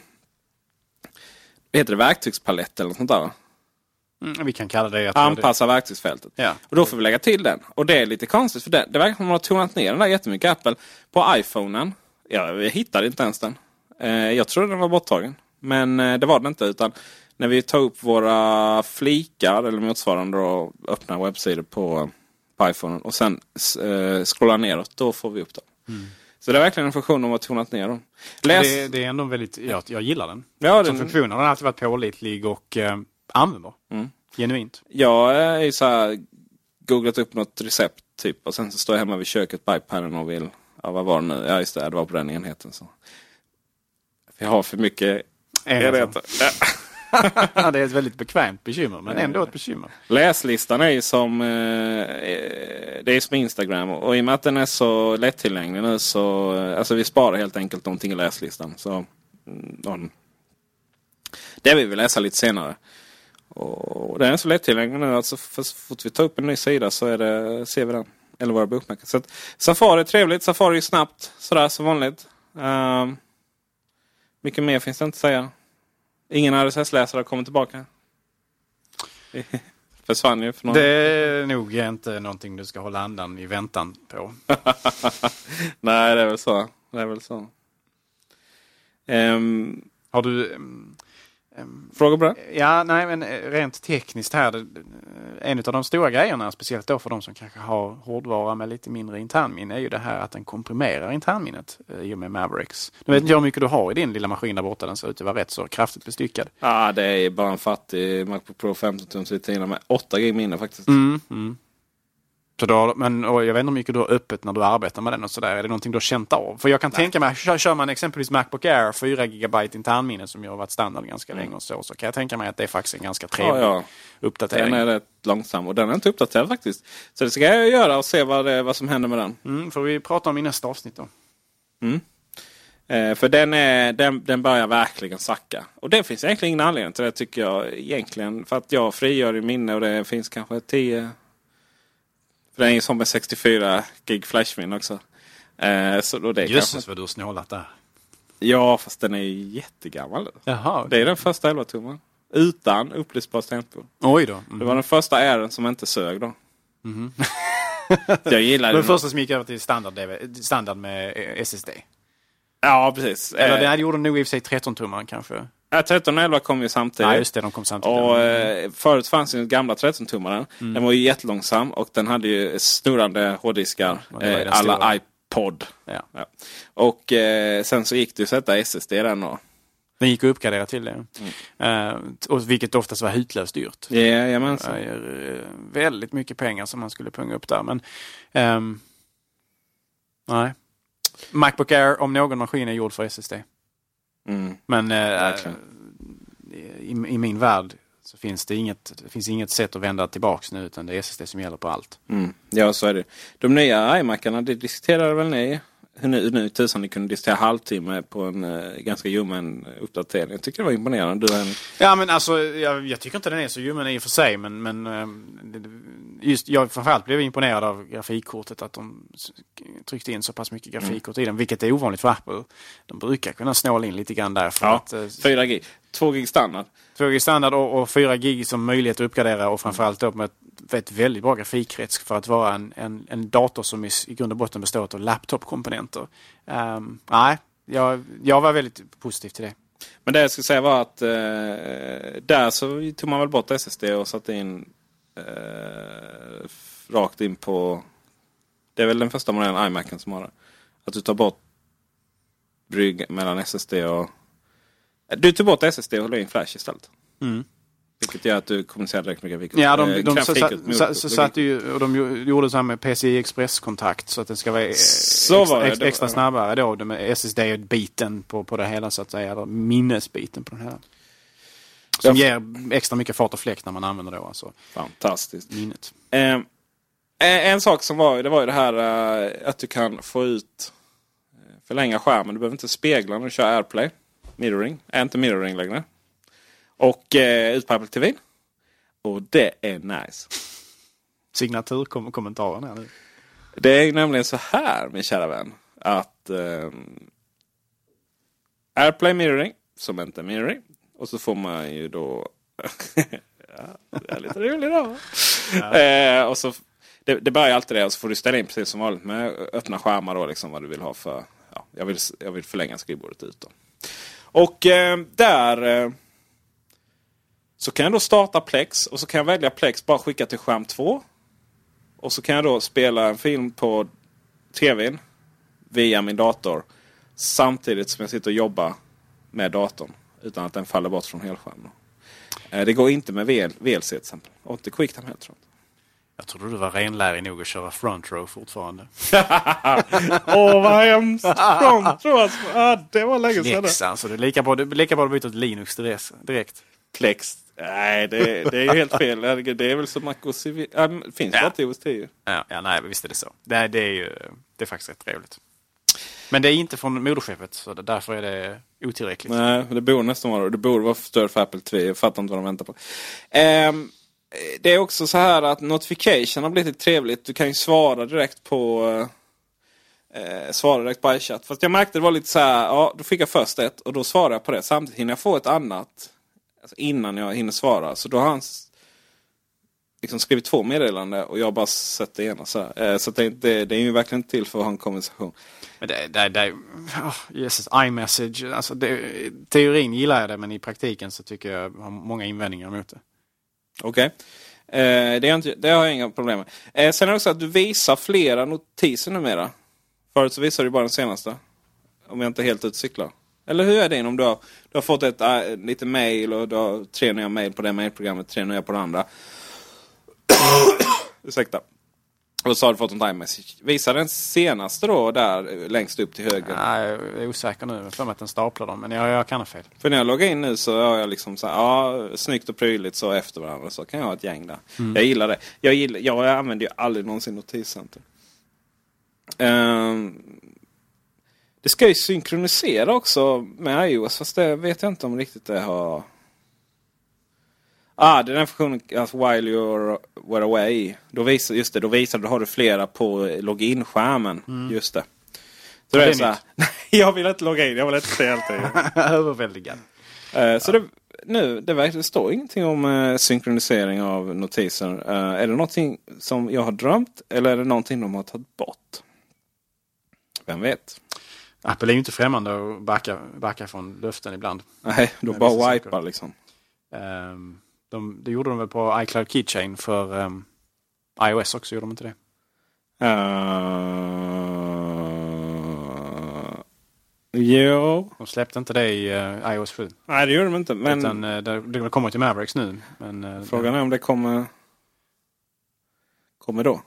S1: Vad heter det? Verktygspalett eller något sånt där?
S2: Mm, vi kan kalla det.
S1: Anpassa det. verktygsfältet.
S2: Ja.
S1: Och då får vi lägga till den. Och det är lite konstigt för det, det verkar som att man har tonat ner den där jättemycket. Apple på iPhonen Jag hittade inte ens den. Eh, jag trodde den var borttagen. Men eh, det var den inte. utan när vi tar upp våra flikar eller motsvarande och öppnar webbsidor på, på iPhone och sen eh, scrollar neråt. Då får vi upp dem.
S2: Mm.
S1: Så det är verkligen en funktion de har tonat ner dem. Läs...
S2: Det, det är ändå väldigt, jag, jag gillar den.
S1: Ja,
S2: Som
S1: den-
S2: funktion har den alltid varit pålitlig och eh, användbar.
S1: Mm.
S2: Genuint.
S1: Jag är ju så här, googlat upp något recept typ och sen så står jag hemma vid köket på iPaden och vill, ja vad var det nu? Ja just det, det var på den enheten. Så. Jag har för mycket
S2: Enheter.
S1: Ja.
S2: Det är ett väldigt bekvämt bekymmer, men ändå ett bekymmer.
S1: Läslistan är ju som, eh, eh, det är som Instagram och i och med att den är så lättillgänglig nu så, eh, alltså vi sparar helt enkelt någonting i läslistan. Så, mm, de- det vill vi läsa lite senare. Och den är så lättillgänglig nu att så fort vi tar upp en ny sida så är det, ser vi den. Eller våra bokmärken. Så att Safari är trevligt. Safari är snabbt sådär som vanligt. Um, mycket mer finns det inte att säga. Ingen RSS-läsare har kommit tillbaka. Försvann ju för några
S2: Det är nog inte någonting du ska hålla andan i väntan på.
S1: Nej, det är väl så. Det är väl så. Ehm,
S2: Har du... ehm,
S1: fråga på det?
S2: Ja, nej men eh, rent tekniskt här. En av de stora grejerna, speciellt då för de som kanske har hårdvara med lite mindre internminne, är ju det här att den komprimerar internminnet eh, i och med Mavericks. Nu vet inte jag hur mycket du har i din lilla maskin där borta. Den ser ut att vara rätt så kraftigt bestyckad.
S1: Ja, det är bara en fattig Macbook Pro 15 tums retina med 8 GB minne faktiskt.
S2: Mm, mm. Så då, men jag vet inte hur mycket du har öppet när du arbetar med den och sådär. Är det någonting du har känt av? För jag kan tänka mig, kör, kör man exempelvis Macbook Air 4 GB internminne som ju har varit standard ganska länge och så, så kan jag tänka mig att det är faktiskt en ganska trevlig
S1: Ja, ja.
S2: uppdatering.
S1: Den är rätt långsam och den är inte uppdaterad faktiskt. Så det ska jag göra och se vad, det, vad som händer med den.
S2: Mm, får vi prata om i nästa avsnitt då.
S1: Eh, för den, är, den, den börjar verkligen sacka. Och det finns egentligen ingen anledning till det tycker jag egentligen. För att jag frigör i minne och det finns kanske 10... För den är ju som med 64 gig flashminne också. Eh, så då det kanske,
S2: Jösses vad du har snålat där.
S1: ja, fast den är ju jättegammal.
S2: Jaha,
S1: Det är den första 11 tumman Utan upplösbar tangentbord.
S2: Oj då. Mm.
S1: Det var den första Airen som inte sög då. jag gillade
S2: Den
S1: den.
S2: första som gick över till standard, standard med eh, SSD.
S1: Ja, precis.
S2: Eller
S1: Eh,
S2: det hade gjorde nog i och för sig 13-tummaren kanske.
S1: Ja, 13 och 11 kom ju samtidigt.
S2: Nej, just det, de kom samtidigt.
S1: Och eh, förut fanns ju den gamla 13-tummaren.
S2: Mm.
S1: Den var ju jättelångsam och den hade ju snurrande hårddiskar.
S2: Ja,
S1: Eh, alla iPod.
S2: Ja.
S1: Ja. Och eh, sen så gick det ju att sätta SSD den då.
S2: Den gick att uppgradera till det. Eh, och vilket oftast var hutlöst dyrt.
S1: Jajamensan.
S2: Är eh, väldigt mycket pengar som man skulle punga upp där. Men ehm, nej. Macbook Air, om någon maskin är gjord för SSD.
S1: Mm.
S2: Men eh, i, i min värld så finns det inget, det finns inget sätt att vända tillbaks nu utan det är SSD som gäller på allt.
S1: Mm. Ja, så är det. De nya iMacarna, det diskuterade väl ni? Hur nu, nu tusan ni kunde diskutera halvtimme på en eh, ganska ljummen uppdatering. Jag tycker det var imponerande. Du, en,
S2: Ja men alltså jag, jag tycker inte den är så ljummen i och för sig men, men det- just jag framförallt blev imponerad av grafikkortet att de tryckte in så pass mycket grafikkort i den vilket är ovanligt för Apple. De brukar kunna snåla in lite grann där för
S1: ja,
S2: att eh,
S1: 4 gig. 2 gig standard.
S2: 2 gig standard och, och 4 gig som möjlighet att uppgradera och framförallt då med ett, ett väldigt bra grafikkrets för att vara en, en, en dator som i, i grund och botten består av laptopkomponenter. Um, nej, jag, jag var väldigt positiv till det.
S1: Men det jag skulle säga var att eh, där så tog man väl bort SSD och satte in eh, rakt in på... Det är väl den första modellen iMacen som har det. Att du tar bort brygg mellan SSD och... Du tog bort SSD och höll in Flash istället.
S2: Mm.
S1: Vilket gör att du kommunicerar direkt med grafikkortet.
S2: Ja, de,
S1: Eh,
S2: de, så, så, så, satte ju, och de gjorde så här med PCI Express-kontakt så att den ska vara eh,
S1: Så
S2: extra,
S1: var det.
S2: extra, snabbare då. Med SSD-biten på, på det hela så att säga. Eller minnesbiten på den här. Som ger extra mycket fart och fläkt när man använder då alltså
S1: Fantastiskt.
S2: minnet.
S1: Eh, en, en sak som var, det var ju det här eh, att du kan få ut eh, förlänga skärmen. Du behöver inte spegla när du kör AirPlay. Mirroring. Är inte mirroring längre. Och eh, ut på Apple TV. Och det är nice.
S2: Signaturkommentaren här nu.
S1: Det är nämligen så här min kära vän. Att eh, AirPlay mirroring. Som inte är mirroring. Och så får man ju då... ja, det är lite roligt då. Eh, och så, det, det börjar alltid det och så får du ställa in precis som vanligt med öppna skärmar då liksom vad du vill ha för, ja, jag, vill, jag vill förlänga skrivbordet ut. Då. Och eh, där eh, så kan jag då starta Plex och så kan jag välja Plex bara skicka till skärm 2. Och så kan jag då spela en film på tvn via min dator. Samtidigt som jag sitter och jobbar med datorn. Utan att den faller bort från helskärmen. Eh, det går inte med VLC till exempel. Och inte QuickTime heller tror jag.
S2: Jag trodde du var renlärig nog att köra front row fortfarande.
S1: Åh vad hemskt! Front row alltså. ah, Det var länge sedan.
S2: Plex alltså. Det är lika bra, det lika bra att byta till Linux direkt.
S1: Plex. Nej, det, det är ju helt fel. Det är väl som MacOS. Äh, finns
S2: Ja.
S1: till OS 10.
S2: Ja, ja, nej, visst är det så. Det, det är ju det är faktiskt rätt trevligt. Men det är inte från moderskeppet, så det, därför är det otillräckligt.
S1: Nej, det borde nästan vara det. borde vara större för Apple 3. Jag fattar inte vad de väntar på. Ehm, Eh, det är också så här att notification har blivit lite trevligt. Du kan ju svara direkt på eh, eh, svara direkt på iChat. Fast jag märkte det var lite så här. Ja, då fick jag först ett och då svarar jag på det. Samtidigt hinner jag få ett annat. Alltså innan jag hinner svara. Så då har han liksom skrivit två meddelanden och jag har bara sett det ena. Så, här. Eh, så det, det, det är ju verkligen till för att ha en konversation.
S2: Men det, det, det, oh, Jesus, iMessage, alltså det, teorin gillar jag det men i praktiken så tycker jag jag har många invändningar mot det.
S1: Okej. Eh, det, inte, det har jag inga problem med. Eh, sen är det också att du visar flera notiser numera. Förut så visade du bara den senaste. Om jag inte är helt ute och cyklar. Eller hur är det om du har, du har fått ett, äh, lite mail och du har tre nya mail på det mailprogrammet, tre nya på det andra. Ursäkta. Och så har du fått en iMessage. Visa den senaste då där längst upp till höger.
S2: Nej, jag är osäker nu, jag för mig att den staplar dem, men jag, jag kan ha fel.
S1: För när jag loggar in nu så har jag liksom så här, ja, snyggt och prydligt så efter varandra. Så kan jag ha ett gäng där. Jag gillar det. Jag, gillar, jag använder ju aldrig någonsin notiscenter. Ehm, det ska ju synkronisera också med iOS. Fast det vet jag inte om riktigt det har... Ah, det är den funktionen, alltså while you're were away. Då visar, just det, då visar, då har du flera på login-skärmen. Just det. Så
S2: det är
S1: så här, jag vill inte logga in, jag vill inte se allting.
S2: Överväldigad.
S1: Eh, Så det, nu, det, verkar, det står ingenting om eh, synkronisering av notiser. Eh, är det någonting som jag har drömt eller är det någonting de har tagit bort? Vem vet?
S2: Apple är ju inte främmande att backa, backa från löften ibland.
S1: Nej, de bara wipar liksom.
S2: Ehm, de, det gjorde de väl på iCloud Keychain för um, iOS också, gjorde de inte det?
S1: Uh, jo.
S2: De släppte inte det i eh, iOS 7.
S1: Nej, det gjorde de inte. Men
S2: Utan uh, det, det kommer till Mavericks nu. Men, eh,
S1: frågan är om det kommer... Kommer då?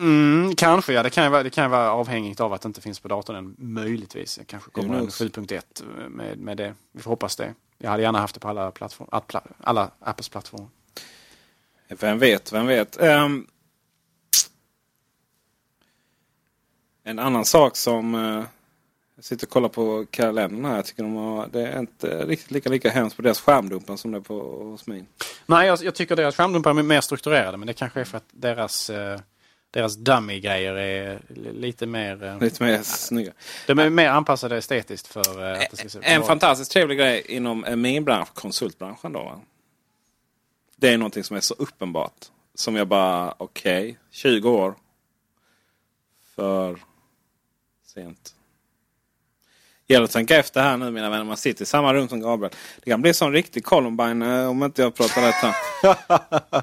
S2: Mm, kanske, ja. Det kan, vara, det kan vara avhängigt av att det inte finns på datorn än. Möjligtvis. Det kanske kommer en
S1: knows?
S2: 7.1 med, med det. Vi får hoppas det. Jag hade gärna haft det på alla, plattform, alla, Apples plattformar.
S1: Vem vet, vem vet. Ehm, en annan sak som... eh, jag sitter och kollar på kalendern här. Jag tycker de har, det är inte riktigt lika, lika hemskt på deras skärmdumpen som det är på hos min.
S2: Nej, jag, jag tycker deras skärmdumpar är mer strukturerade. Men det kanske är för att deras, eh, deras dummy-grejer är li- lite mer... eh,
S1: Lite mer snygga.
S2: de är mer anpassade estetiskt för eh, att det ska se
S1: En fantastiskt trevlig grej inom eh, min bransch, konsultbranschen då. Va? Det är någonting som är så uppenbart. Som jag bara, okej, 20 år. För sent. Gäller att tänka efter här nu mina vänner. Man sitter i samma rum som Gabriel. Det kan bli sån riktig Columbine om inte jag pratar rätt här.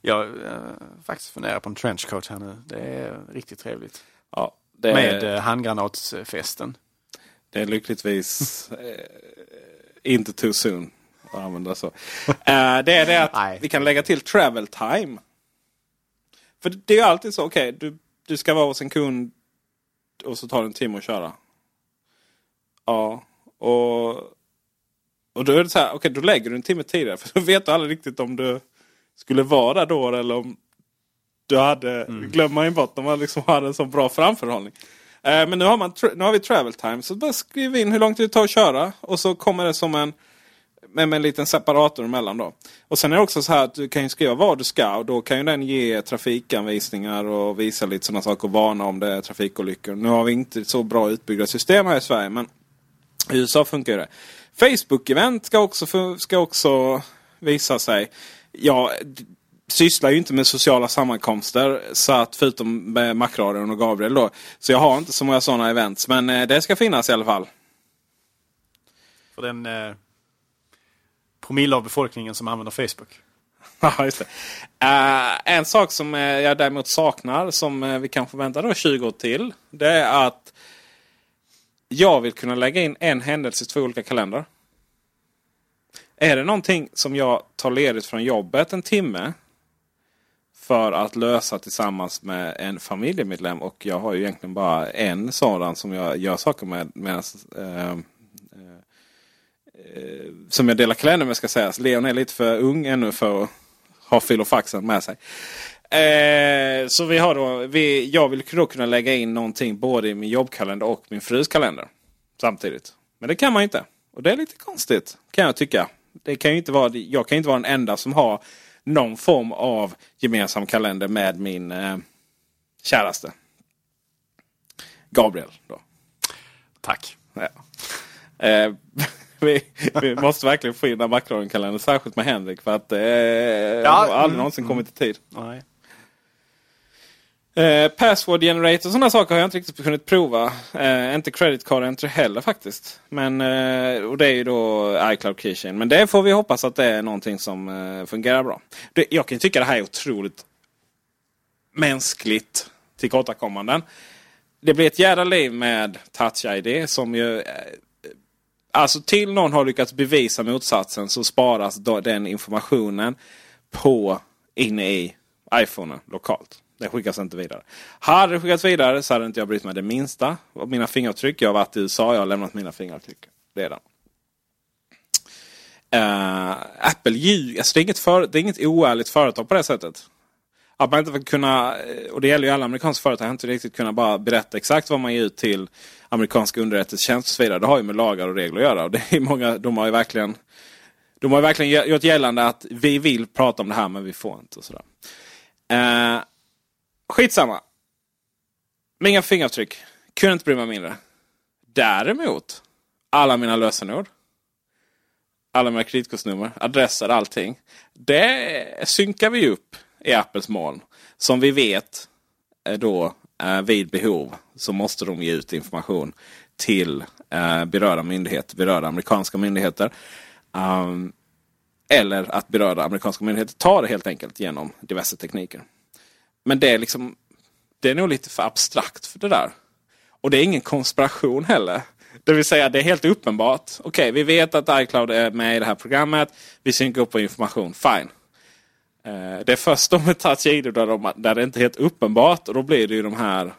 S2: Jag eh, faktiskt funderar på en trenchcoat här nu. Det är riktigt trevligt.
S1: Ja, det,
S2: Med eh, handgranatsfesten.
S1: det är lyckligtvis eh, inte too soon att använda så. Eh, det är det att
S2: Nej.
S1: vi kan lägga till travel time. För det är ju alltid så, okej, du, du ska vara hos en kund och så tar det en timme att köra. Ja, och, och då är det så här, okej, då lägger du en timme tidigare. För då vet du aldrig riktigt om du skulle vara då eller om du hade, glömmer man ju bort om man liksom hade en så bra framförhållning. Eh, men nu har, man, nu har vi travel time, så bara skriv in hur långt det tar att köra. Och så kommer det som en med, med en liten separator emellan då. Och sen är det också så här att du kan ju skriva var du ska och då kan ju den ge trafikanvisningar och visa lite sådana saker och varna om det är trafikolyckor. Nu har vi inte så bra utbyggda system här i Sverige men i USA funkar ju det. Facebook-event ska också, ska också visa sig. Ja, d- sysslar ju inte med sociala sammankomster. Så att förutom med Macradion och Gabriel då. Så jag har inte så många sådana events. Men eh, det ska finnas i alla fall.
S2: För den eh, promille av befolkningen som använder Facebook.
S1: Ja, just det. Eh, en sak som eh, jag däremot saknar som vi kan förvänta då 20 år till. Det är att jag vill kunna lägga in en händelse i två olika kalendrar. Är det någonting som jag tar ledigt från jobbet en timme för att lösa tillsammans med en familjemedlem och jag har ju egentligen bara en sådan som jag gör saker med. Medans, eh, eh, som jag delar kalender med ska sägas. Leon är lite för ung ännu för att ha filofaxen med sig. Eh, så vi har då, vi, jag vill då kunna lägga in någonting både i min jobbkalender och min frus kalender. Samtidigt. Men det kan man inte. Och det är lite konstigt kan jag tycka. Det kan inte vara, jag kan inte vara den enda som har någon form av gemensam kalender med min eh, käraste. Gabriel. Då.
S2: Tack.
S1: Ja. Eh, vi, vi, måste verkligen få in den Macron-kalendern. Särskilt med Henrik. För att eh, ja, har aldrig någonsin mm. kommit i tid.
S2: Nej.
S1: Eh, password generator och sådana saker har jag inte riktigt kunnat prova. Eh, inte credit card entry heller faktiskt. Men, eh, och det är ju då iCloud Keychain. Men det får vi hoppas att det är någonting som eh, fungerar bra. Det, jag kan tycka det här är otroligt mänskligt tillkortakommanden. Det blir ett jävla liv med Touch ID som ju... Eh, alltså till någon har lyckats bevisa motsatsen så sparas den informationen på inne i iPhonen lokalt. Det skickas inte vidare. Hade det skickats vidare så hade inte jag brytt mig det minsta Och mina fingeravtryck. Jag har varit i USA jag har lämnat mina fingeravtryck redan. Uh, eh, Apple ljuger. Alltså det, är inget för, det är inget oärligt företag på det sättet. Att man inte får kunna, eh, och det gäller ju alla amerikanska företag, inte riktigt kunna bara berätta exakt vad man ger ut till amerikanska underrättelsetjänst och så vidare. Det har ju med lagar och regler att göra. Och det är många, de har ju verkligen de har verkligen gjort gällande att vi vill prata om det här men vi får inte. Och sådär. Uh, Skitsamma. Inga fingeravtryck. Kunde inte bry mig mindre. Däremot. Alla mina lösenord. Alla mina kreditkortsnummer, adresser, allting. Det synkar vi upp i Apples moln. Som vi vet eh, då eh, vid behov så måste de ge ut information till eh, berörda myndigheter, berörda amerikanska myndigheter. Ehm, eller att berörda amerikanska myndigheter tar det helt enkelt genom diverse tekniker. Men det är liksom det är nog lite för abstrakt för det där. Och det är ingen konspiration heller. Det vill säga det är helt uppenbart. Okej, okay, vi vet att iCloud är med i det här programmet. Vi synkar upp på information. Fine. Eh, det är först då med Touch ID där, de, där det inte är helt uppenbart. Och då blir det ju de här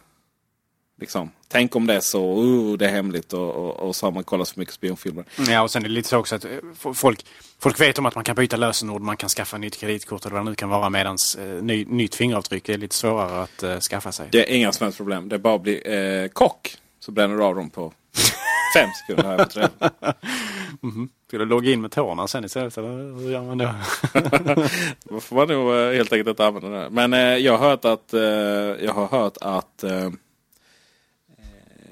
S1: Liksom, tänk om det är så, uh, det är hemligt och, och, och, så har man kollat för mycket spionfilmer.
S2: Ja, och sen är det lite så också att eh, folk, folk vet om att man kan byta lösenord, man kan skaffa nytt kreditkort eller vad det nu kan vara medan eh, ny, nytt fingeravtryck är lite svårare att eh, skaffa sig.
S1: Det är inga som helst problem. Det är bara att bli eh, kock så bränner du av dem på fem sekunder. Jag mm
S2: -hmm. Ska du logga in med tårna sen istället eller hur gör man då?
S1: då får man nog eh, helt enkelt inte använda det. Men eh, jag har hört att, eh, jag har hört att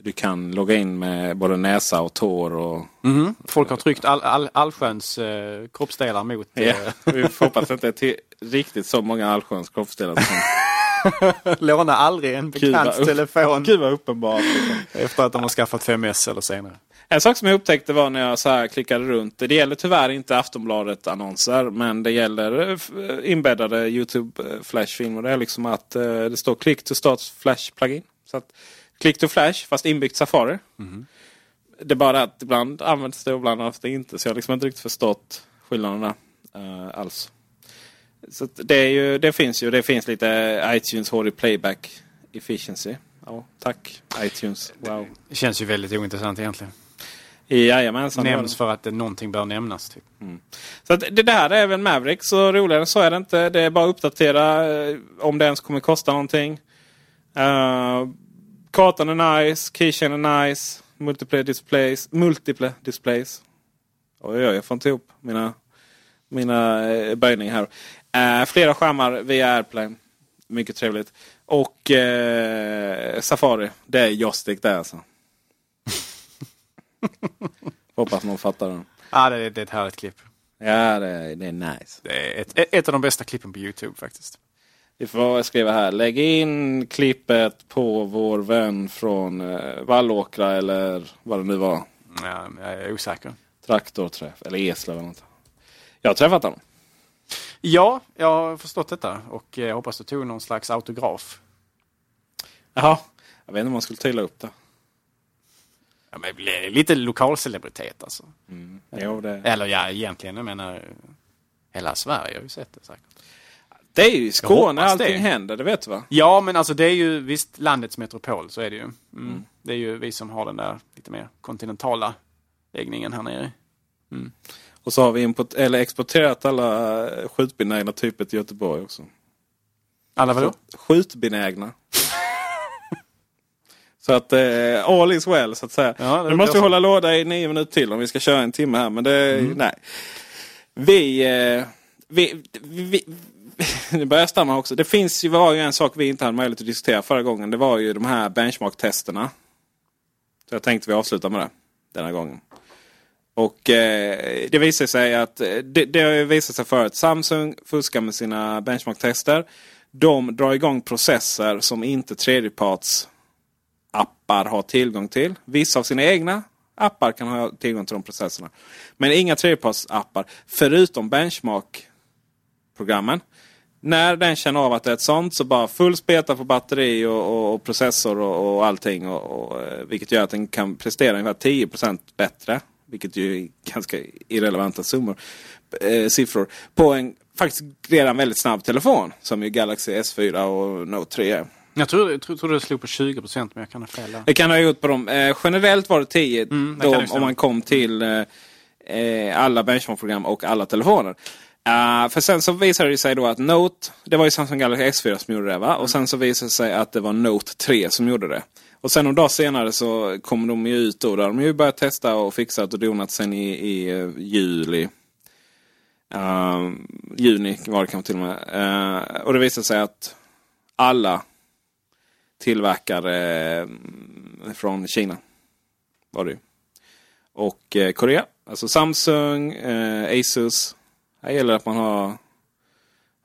S1: du kan logga in med både näsa och tår. Och,
S2: mm. Folk har tryckt all, all, allsköns eh, kroppsdelar mot...
S1: Eh. Vi får hoppas att det är till, riktigt så många allsköns kroppsdelar. Som...
S2: Låna aldrig en bekants telefon.
S1: Gud vad uppenbart.
S2: Efter att de har skaffat 5S eller senare.
S1: En sak som jag upptäckte var när jag så klickade runt. Det gäller tyvärr inte Aftonbladet-annonser. Men det gäller eh, inbäddade YouTube eh, Flash-filmer. Det är liksom att eh, det står Click to start Flash plugin. Så att Click to Flash fast inbyggt Safari. Mm. Det är bara att ibland används det och ibland används det inte. Så jag har liksom inte riktigt förstått skillnaderna uh, alls. Så det, är ju, det finns ju. Det finns lite iTunes HD Playback Efficiency. Ja, tack iTunes. Wow.
S2: Det känns ju väldigt ointressant egentligen.
S1: Jajamensan.
S2: Nämns för att det, någonting bör nämnas. Typ.
S1: Mm. Så det där är även Maverick. Så roligare så är det inte. Det är bara att uppdatera eh, om det ens kommer kosta någonting. Uh, Kartan är nice, keychain är nice. Multiplayer displays. Multiple displays. Oj, oj, jag får inte ihop mina, mina eh, böjningar här. Eh, flera skärmar via AirPlay. Mycket trevligt. Och eh, Safari. Det är joystick det alltså. Hoppas någon fattar den.
S2: Ja, det är, det är ett härligt klipp.
S1: Ja, det, det är nice.
S2: Det är ett, ett av de bästa klippen på Youtube faktiskt.
S1: Vi får skriva här. Lägg in klippet på vår vän från eh, Vallåkra eller vad det nu var.
S2: Ja, jag är osäker.
S1: Traktorträff eller Eslöv eller något. Jag har träffat honom.
S2: Ja, jag har förstått detta och jag hoppas du tog någon slags autograf.
S1: Jaha, jag vet inte om man skulle tydla upp det.
S2: Ja, men lite lokalcelebritet alltså.
S1: Mm. Jo, det...
S2: Eller ja, egentligen. Jag menar, hela Sverige har ju sett det säkert.
S1: Det är ju Skåne allting
S2: det.
S1: händer, det vet du va?
S2: Ja, men alltså det är ju visst landets metropol, så är det ju. Mm.
S1: Mm.
S2: Det är ju vi som har den där lite mer kontinentala läggningen här nere.
S1: Och så har vi import, eller exporterat alla eh, skjutbenägna typer till Göteborg också.
S2: Alla vadå?
S1: Skjutbenägna. så att eh, all is well så att säga.
S2: Ja,
S1: nu måste vi hålla låda i nio minuter till om vi ska köra en timme här. Men det, nej. Vi, eh, vi, vi, det börjar stamma också. Det finns ju, var ju en sak vi inte hade möjlighet att diskutera förra gången. Det var ju de här benchmark-testerna. Så jag tänkte vi avslutar med det denna gången. Och eh, det visar sig att eh, det, det har ju visat sig förut. Samsung fuskar med sina benchmark-tester. De drar igång processer som inte tredjeparts appar har tillgång till. Vissa av sina egna appar kan ha tillgång till de processerna. Men inga tredjepartsappar förutom benchmark-programmen. När den känner av att det är ett sånt så bara full speta på batteri och, och, och processor och, och allting. Och, och, eh, vilket gör att den kan prestera ungefär 10 bättre. Vilket ju är ganska irrelevanta summor, eh, siffror. På en faktiskt redan väldigt snabb telefon. Som ju Galaxy S4 och Note 3 är.
S2: Jag tror, jag tror, tror det slog på 20 men jag kan ha fel.
S1: Det kan ha gjort på dem. Eh, generellt var det 10
S2: Mm,
S1: då,
S2: det
S1: om man kom till eh, eh, alla benchmark-program och alla telefoner. Uh, för sen så visade det sig då att Note, det var ju Samsung Galaxy S4 som gjorde det va? Och sen så visade det sig att det var Note 3 som gjorde det. Och sen några dag senare så kom de ju ut då. Där de ju börjat testa och fixat och donat sen i, i eh, juli. Uh, juni var det kanske till och med. Uh, och det visade sig att alla tillverkare från Kina var det ju. Och Korea. Alltså Samsung, Asus. Här gäller att man har,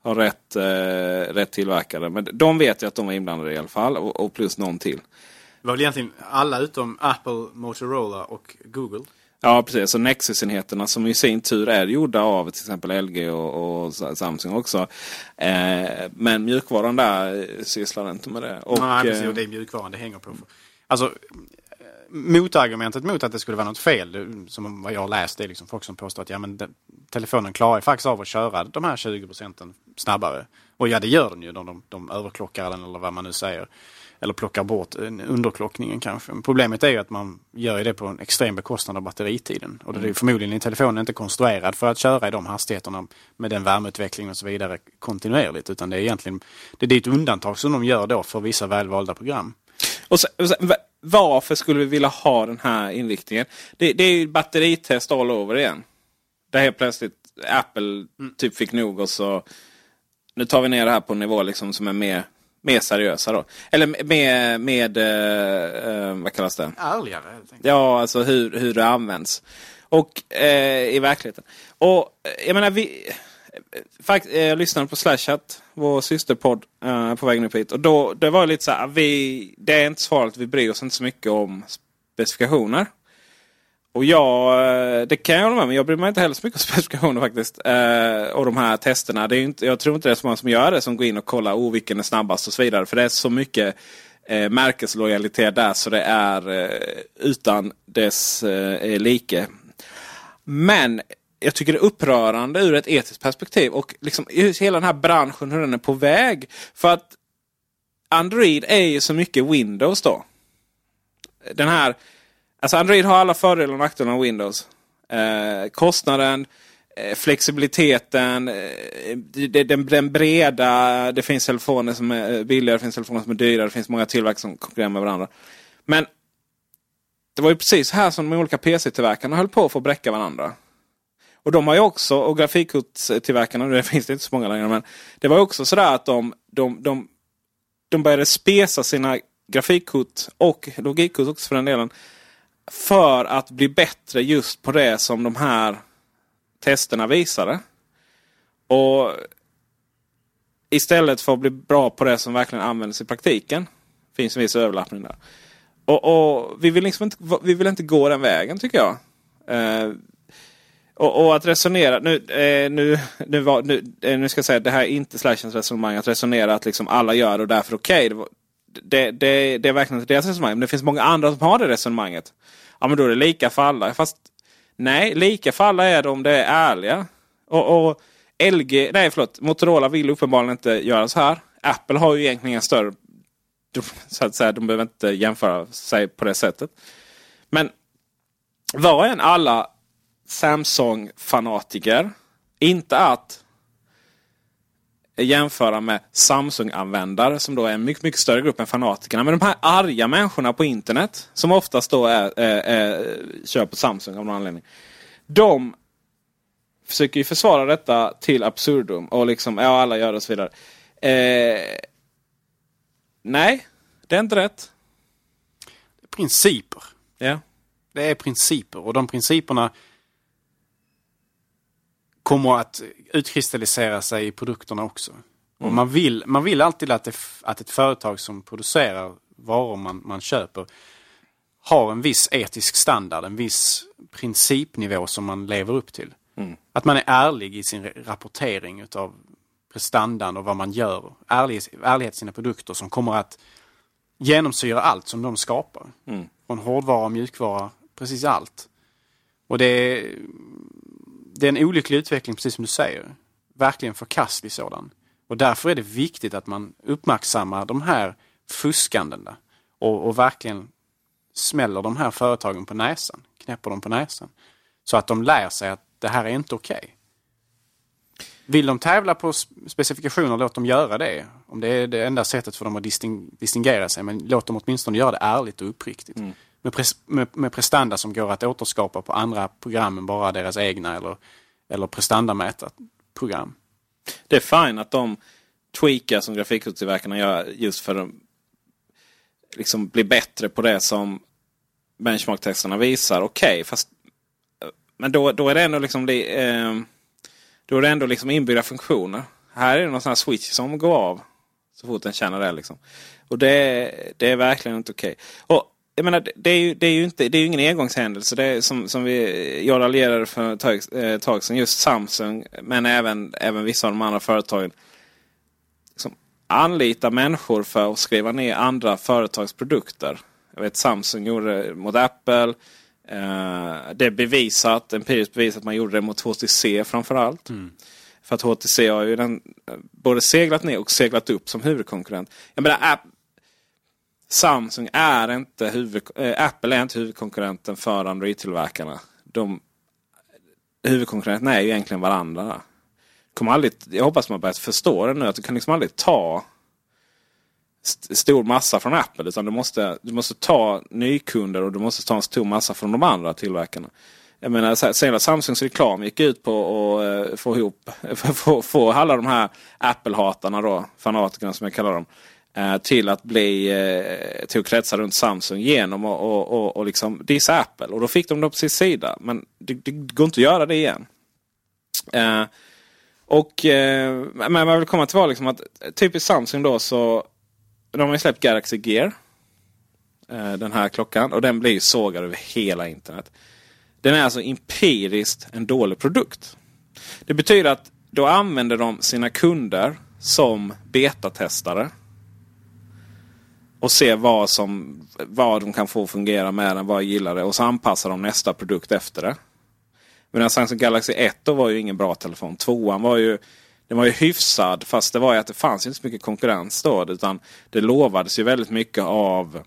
S1: har rätt, eh, rätt tillverkare. Men de vet ju att de var inblandade i alla fall. Och, och plus någon till.
S2: Det var väl egentligen alla utom Apple, Motorola och Google.
S1: Ja precis, så Nexus-enheterna som i sin tur är gjorda av till exempel LG och, och Samsung också. Eh, men mjukvaran där eh, sysslar inte med det. Och,
S2: Nej, precis.
S1: eh,
S2: Och det är mjukvaran det hänger på. Alltså, eh, motargumentet mot att det skulle vara något fel, som vad jag har läst, det är liksom folk som påstår att ja, men den, telefonen klarar ju faktiskt av att köra de här 20 procenten snabbare. Och ja, det gör den ju. De, de, de överklockar den eller vad man nu säger. Eller plockar bort en- underklockningen kanske. Men problemet är ju att man gör det på en extrem bekostnad av batteritiden. Och det är ju förmodligen i telefonen inte konstruerad för att köra i de hastigheterna med den värmeutvecklingen och så vidare kontinuerligt. Utan det är egentligen det är ett undantag som de gör då för vissa välvalda program.
S1: Och sen, och sen, varför skulle vi vilja ha den här inriktningen? Det, det är ju batteritest all over igen. Där helt plötsligt Apple typ fick nog och så nu tar vi ner det här på en nivå liksom som är mer, mer seriösa då. Eller med, med eh, eh, vad kallas det?
S2: Ärligare helt enkelt.
S1: Ja, alltså hur, hur det används. Och eh, i verkligheten. Och eh, jag menar, vi... Eh, fakt, eh, jag lyssnade på Slashat, vår systerpodd, eh, på vägen upp hit. Och då, det var lite så här, vi, det är inte svaret, vi bryr oss inte så mycket om specifikationer. Och jag, eh, det kan jag hålla med om, jag bryr mig inte heller så mycket om specifikationer faktiskt. Eh, och de här testerna, det är inte, jag tror inte det är så många som gör det som går in och kollar oh, vilken är snabbast och så vidare. För det är så mycket eh, märkeslojalitet där så det är eh, utan dess eh, like. Men jag tycker det är upprörande ur ett etiskt perspektiv och liksom hela den här branschen hur den är på väg. För att Android är ju så mycket Windows då. Den här, alltså Android har alla fördelar och nackdelar av Windows. Eh, kostnaden, eh, flexibiliteten, eh, den, den breda. Det finns telefoner som är eh, billigare, det finns telefoner som är dyrare, det finns många tillverkare som konkurrerar med varandra. Men det var ju precis här som de olika PC-tillverkarna höll på att få bräcka varandra. Och de har ju också, och grafikkortstillverkarna, det finns det inte så många längre, men det var ju också sådär att de, de, de, de började spesa sina grafikkort och logikkort också för den delen. För att bli bättre just på det som de här testerna visade. Och istället för att bli bra på det som verkligen används i praktiken. Finns en viss överlappning där. Och, och vi, vill liksom inte, vi vill inte gå den vägen tycker jag. Eh, och, och, att resonera, nu, eh, nu, nu, var, nu, eh, nu ska jag säga att det här är inte Slashens resonemang. Att resonera att liksom alla gör det och därför okej. Okay. Det, det, det, är verkligen inte deras resonemang. Men det finns många andra som har det resonemanget. Ja men då är det lika för alla. Fast nej, lika för alla är det om det är ärliga. Och, och LG, nej förlåt, Motorola vill uppenbarligen inte göra så här. Apple har ju egentligen större... Så att säga, de behöver inte jämföra sig på det sättet. Men var än alla Samsung-fanatiker. Inte att jämföra med Samsung-användare som då är en mycket, mycket större grupp än fanatikerna. Men de här arga människorna på internet som oftast då är, är, är, kör på Samsung av någon anledning. De försöker ju försvara detta till absurdum och liksom, ja alla gör det och så vidare. Eh, nej, det är inte rätt.
S2: Principer.
S1: Ja.
S2: Det är principer och de principerna kommer att utkristallisera sig i produkterna också. Mm. Och man, vill, man vill alltid att, det, att ett företag som producerar varor man, man köper har en viss etisk standard, en viss principnivå som man lever upp till. Mm. Att man är ärlig i sin rapportering utav prestandan och vad man gör. Ärlig, ärlighet i sina produkter som kommer att genomsyra allt som de skapar. Mm. Från hårdvara, mjukvara, precis allt. Och det är, det är en olycklig utveckling, precis som du säger. Verkligen förkastlig sådan. Och därför är det viktigt att man uppmärksammar de här fuskandena och, och verkligen smäller de här företagen på näsan, knäpper dem på näsan. Så att de lär sig att det här är inte okej. Okay. Vill de tävla på specifikationer, låt dem göra det. Om det är det enda sättet för dem att disting distingera sig. Men låt dem åtminstone göra det ärligt och uppriktigt. Mm. Med, pres med, med, prestanda som går att återskapa på andra program än bara deras egna eller, eller prestandamätat program.
S1: Det är fint att de tweakar som grafikkortstillverkarna gör just för att liksom bli bättre på det som benchmark-testerna visar. Okej, okay, fast men då, då är det ändå liksom eh, då är det ändå liksom inbyggda funktioner. Här är det någon sån här switch som går av så fort den känner det. Liksom. Och det, det är verkligen inte okej. Okay. Och jag menar, det är ju, det är ju inte, det är ingen engångshändelse. Det är som, som vi, jag raljerade för ett tag, eh, tag sedan. Just Samsung, men även, även vissa av de andra företagen. Liksom, anlita människor för att skriva ner andra företags produkter. Jag vet Samsung gjorde det mot Apple. Uh, det är bevisat, empiriskt bevisat att man gjorde det mot HTC framförallt. Mm. För att HTC har ju den, både seglat ner och seglat upp som huvudkonkurrent. Jag menar, Samsung är inte huvud, äh, Apple är inte huvudkonkurrenten för Android-tillverkarna. De, huvudkonkurrenterna är ju egentligen varandra. Kommer aldrig, jag hoppas man börjat förstå det nu. Att du kan liksom aldrig ta stor massa från Apple. Utan du måste, du måste ta nykunder och du måste ta en stor massa från de andra tillverkarna. Jag menar, sen Samsungs reklam gick ut på att eh, få ihop, få, få alla de här Apple-hatarna då, fanatikerna som jag kallar dem. Eh, till att bli, eh, till att kretsa runt Samsung genom och, och, och, och liksom dissa Apple. Och då fick de det på sin sida. Men det, det går inte att göra det igen. Eh, och, eh, men jag vill komma till var liksom att typiskt Samsung då så de har ju släppt Galaxy Gear. Eh, den här klockan. Och den blir sågad över hela internet. Den är alltså empiriskt en dålig produkt. Det betyder att då använder de sina kunder som betatestare. Och ser vad, som, vad de kan få fungera med den, vad jag gillar det. Och så anpassar de nästa produkt efter det. Medan Samsung Galaxy 1 då var ju ingen bra telefon. Tvåan var ju den var ju hyfsad fast det var ju att det fanns inte så mycket konkurrens då. Utan det lovades ju väldigt mycket av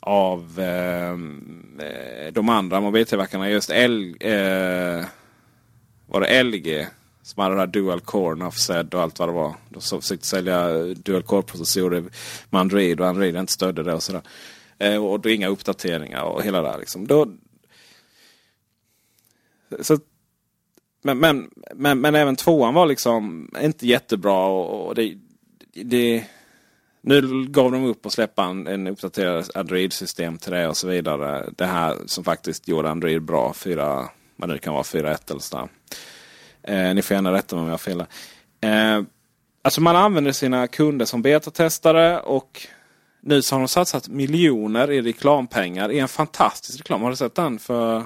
S1: av ehm, eh, de andra mobiltillverkarna. Just L, eh, var det LG som hade den här Dual Core, Offset och allt vad det var. De försökte sälja eh, Dual Core-processorer med Android och Android inte stödde det och sådär. Eh, och då inga uppdateringar och hela det här. Liksom. Då, så men, men, men, men, även tvåan var liksom inte jättebra. Och, det, det, nu gav de upp och släppa en, en uppdaterad Android-system till det och så vidare. Det här som faktiskt gjorde Android bra fyra, vad det kan vara, 4.1 eller sådär. Eh, ni får gärna rätta mig om jag har fel. Eh, alltså man använder sina kunder som betatestare och nu så har de satsat miljoner i reklampengar i en fantastisk reklam. Har du sett den? för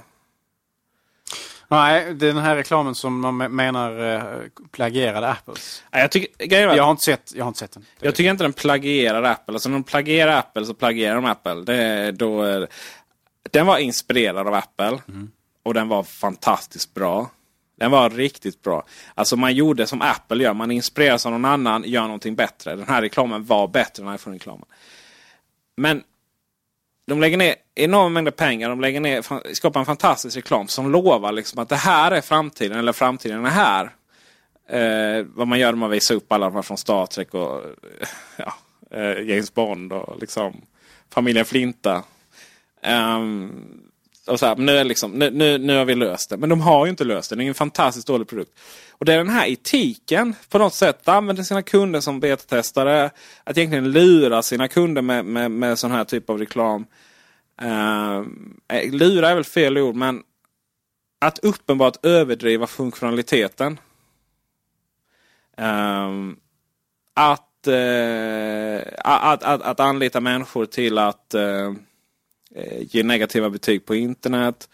S2: Nej, det är den här reklamen som man menar eh, plagierade Apples.
S1: Jag, tycker, jag,
S2: har inte sett, jag har inte sett den.
S1: Jag tycker inte den plagierar Apple. Alltså när de plagierar Apple så plagierar de Apple. Det, då den var inspirerad av Apple. Mm. Och den var fantastiskt bra. Den var riktigt bra. Alltså man gjorde som Apple gör. Man inspireras av någon annan, gör någonting bättre. Den här reklamen var bättre än iPhone-reklamen. Men de lägger ner enorma mängder pengar. De lägger ner, skapar en fantastisk reklam som lovar liksom att det här är framtiden. Eller framtiden är här. Eh, vad man gör när man visar upp alla de här från Star Trek och eh, ja, eh, James Bond och liksom familjen Flinta. Um, och så här, nu, är liksom, nu, nu, nu har vi löst det. Men de har ju inte löst det. Det är en fantastiskt dålig produkt. Och det är den här etiken på något sätt. Att använda sina kunder som betatestare. Att egentligen lura sina kunder med, med, med sån här typ av reklam. Uh, lura är väl fel ord men att uppenbart överdriva funktionaliteten. Um, att, uh, att, att, att, anlita människor till att Eh, ge negativa betyg på internet.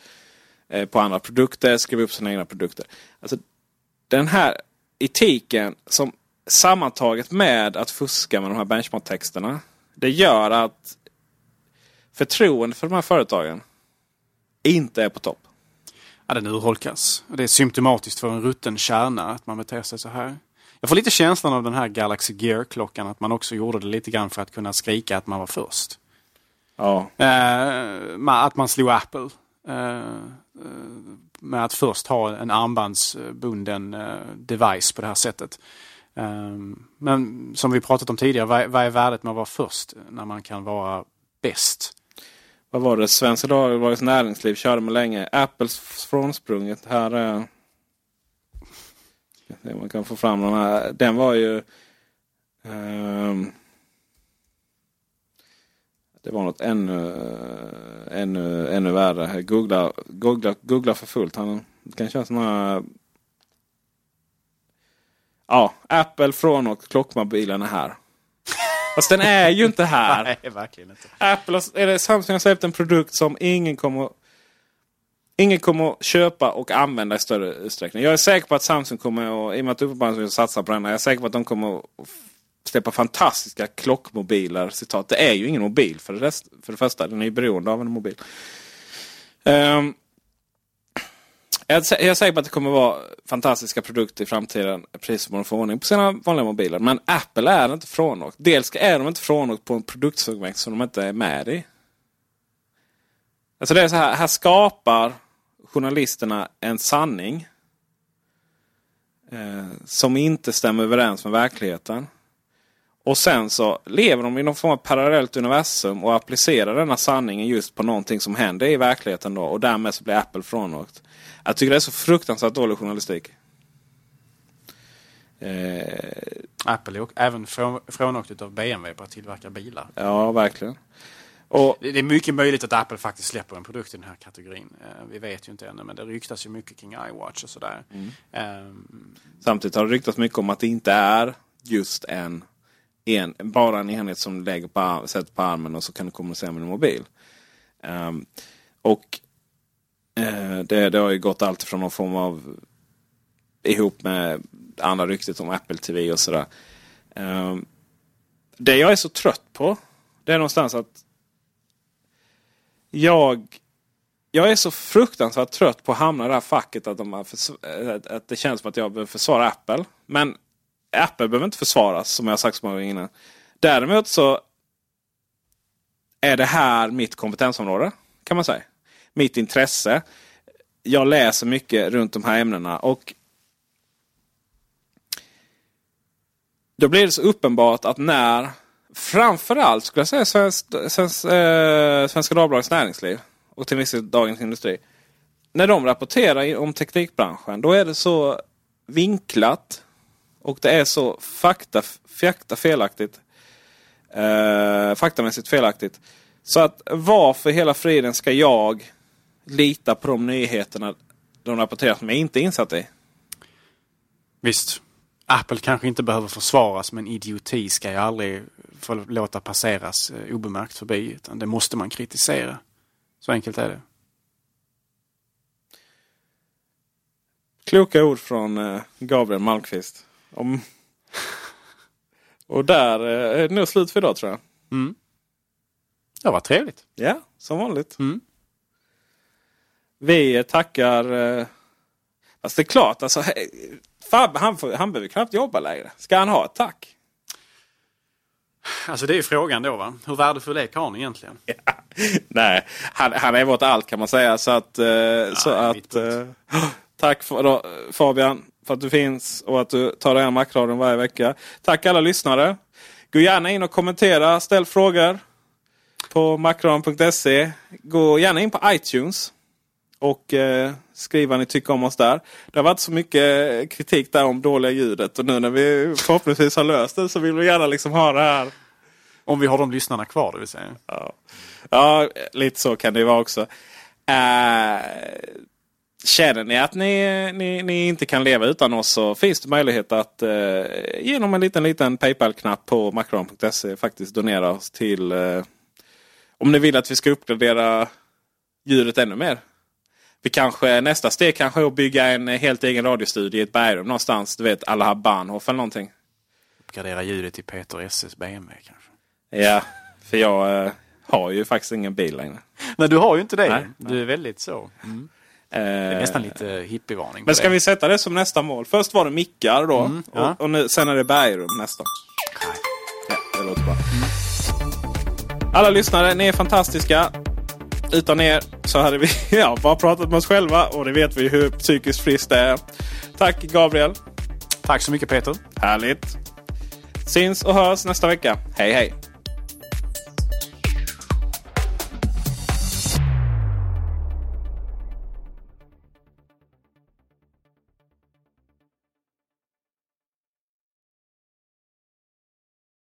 S1: Eh, på andra produkter, skriva upp sina egna produkter. Alltså, den här etiken som sammantaget med att fuska med de här benchmark-texterna. Det gör att förtroendet för de här företagen inte är på topp.
S2: Ja, den urholkas. Det är symptomatiskt för en rutten kärna att man beter sig så här. Jag får lite känslan av den här Galaxy Gear-klockan att man också gjorde det lite grann för att kunna skrika att man var först.
S1: Ja.
S2: Eh, att man slog Apple. Eh, med att först ha en armbandsbunden eh, device på det här sättet. Ehm, men som vi pratat om tidigare, vad är värdet med att vara först när man kan vara bäst?
S1: Vad var det? Svenska Dagbladets Näringsliv körde med länge. Apples frånsprunget. Här är... Man kan få fram den här. Den var ju... Um, det var något ännu, ännu, ännu värre. Googla, googla, googla för fullt. Han kan köra sådana. Ja, Apple från och klockmobilen är här. Fast den är ju inte här.
S2: Nej, verkligen inte.
S1: Apple, eller Samsung har släppt en produkt som ingen kommer, ingen kommer att köpa och använda i större utsträckning. Jag är säker på att Samsung kommer att, i och med att uppenbarligen satsar på den, jag är säker på att de kommer att släppa fantastiska klockmobiler. Citat. Det är ju ingen mobil för det, rest, för det första. Den är ju beroende av en mobil. Um, jag är säker på att det kommer vara fantastiska produkter i framtiden. Precis som de får ordning på sina vanliga mobiler. Men Apple är inte frånåkt. Dels är de inte frånåkt på en produktsegment som de inte är med i. Alltså det är så här, här skapar journalisterna en sanning. Eh, som inte stämmer överens med verkligheten. Och sen så lever de i någon form av parallellt universum och applicerar denna sanningen just på någonting som händer i verkligheten. Då, och därmed så blir Apple frånåkt. Jag tycker det är så fruktansvärt dålig journalistik.
S2: Eh, Apple är även frånåkt av BMW på att tillverka bilar.
S1: Ja, verkligen. Och,
S2: det är mycket möjligt att Apple faktiskt släpper en produkt i den här kategorin. Eh, vi vet ju inte ännu men det ryktas ju mycket kring iWatch och sådär. Mm.
S1: Um, Samtidigt har det ryktats mycket om att det inte är just en en, bara en enhet som du lägger på, sätter på armen och så kan du kommunicera med din mobil. Um, och uh, det, det har ju gått allt från någon form av ihop med andra ryktet om Apple TV och sådär. Um, det jag är så trött på det är någonstans att jag jag är så fruktansvärt trött på att hamna i det här facket att, de att det känns som att jag behöver försvara Apple. Men Apple behöver inte försvaras som jag sagt så många gånger innan. Däremot så är det här mitt kompetensområde kan man säga. Mitt intresse. Jag läser mycket runt de här ämnena och då blir det så uppenbart att när framförallt skulle jag säga Svensk, Svensk, eh, Svenska Dagbladets Näringsliv och till viss del Dagens Industri. När de rapporterar om teknikbranschen då är det så vinklat och det är så fakta, fakta felaktigt. Eh, faktamässigt felaktigt. Så att varför hela friden ska jag lita på de nyheterna de rapporterar de är inte insatta i.
S2: Visst. Apple kanske inte behöver försvaras men idioti ska ju aldrig få låta passeras eh, obemärkt förbi. Utan det måste man kritisera. Så enkelt är det.
S1: Kloka ord från eh, Gabriel Malmqvist. Om... Och där eh, är det nog slut för idag tror jag.
S2: Mm. Det var trevligt.
S1: Ja, som vanligt.
S2: Mm.
S1: Vi tackar... Eh... Fast det är klart, alltså, Fabbe han, får, han behöver knappt jobba längre. Ska han ha ett tack?
S2: Alltså det är ju frågan då va. Hur värdefull är karln egentligen?
S1: Ja. Nej, han, han är vårt allt kan man säga. Så att... Eh, ja, så att eh, tack för, då, Fabian för att du finns och att du tar dig an Macradion varje vecka. Tack alla lyssnare. Gå gärna in och kommentera, ställ frågor på macron.se. Gå gärna in på iTunes och eh, skriv vad ni tycker om oss där. Det har varit så mycket kritik där om dåliga ljudet och nu när vi förhoppningsvis har löst det så vill vi gärna liksom ha det här.
S2: Om vi har de lyssnarna kvar det vill säga.
S1: Ja, ja lite så kan det vara också. Uh, Känner ni att ni, ni, ni, inte kan leva utan oss så finns det möjlighet att uh, genom en liten, liten Paypal-knapp på macron.se faktiskt donera oss till uh, om ni vill att vi ska uppgradera ljudet ännu mer. Vi kanske, nästa steg kanske är att bygga en helt egen radiostudio i ett bergrum någonstans. Du vet alla Bahnhof eller någonting.
S2: Uppgradera ljudet i Peter SS BMW kanske.
S1: Ja, för jag uh, har ju faktiskt ingen bil längre.
S2: Nej, du har ju inte det. Nej, du är väldigt så. Mm.
S1: Det
S2: är nästan lite hippievarning.
S1: Men ska vi sätta det som nästa mål? Först var det mickar då. Mm, ja. och, och nu, sen är det bergrum nästa. Ja, det låter bra. Mm. Alla lyssnare, ni är fantastiska. Utan er så hade vi ja, bara pratat med oss själva och det vet vi hur psykiskt friskt det är. Tack Gabriel.
S2: Tack så mycket Peter.
S1: Härligt. Syns och hörs nästa vecka. Hej hej!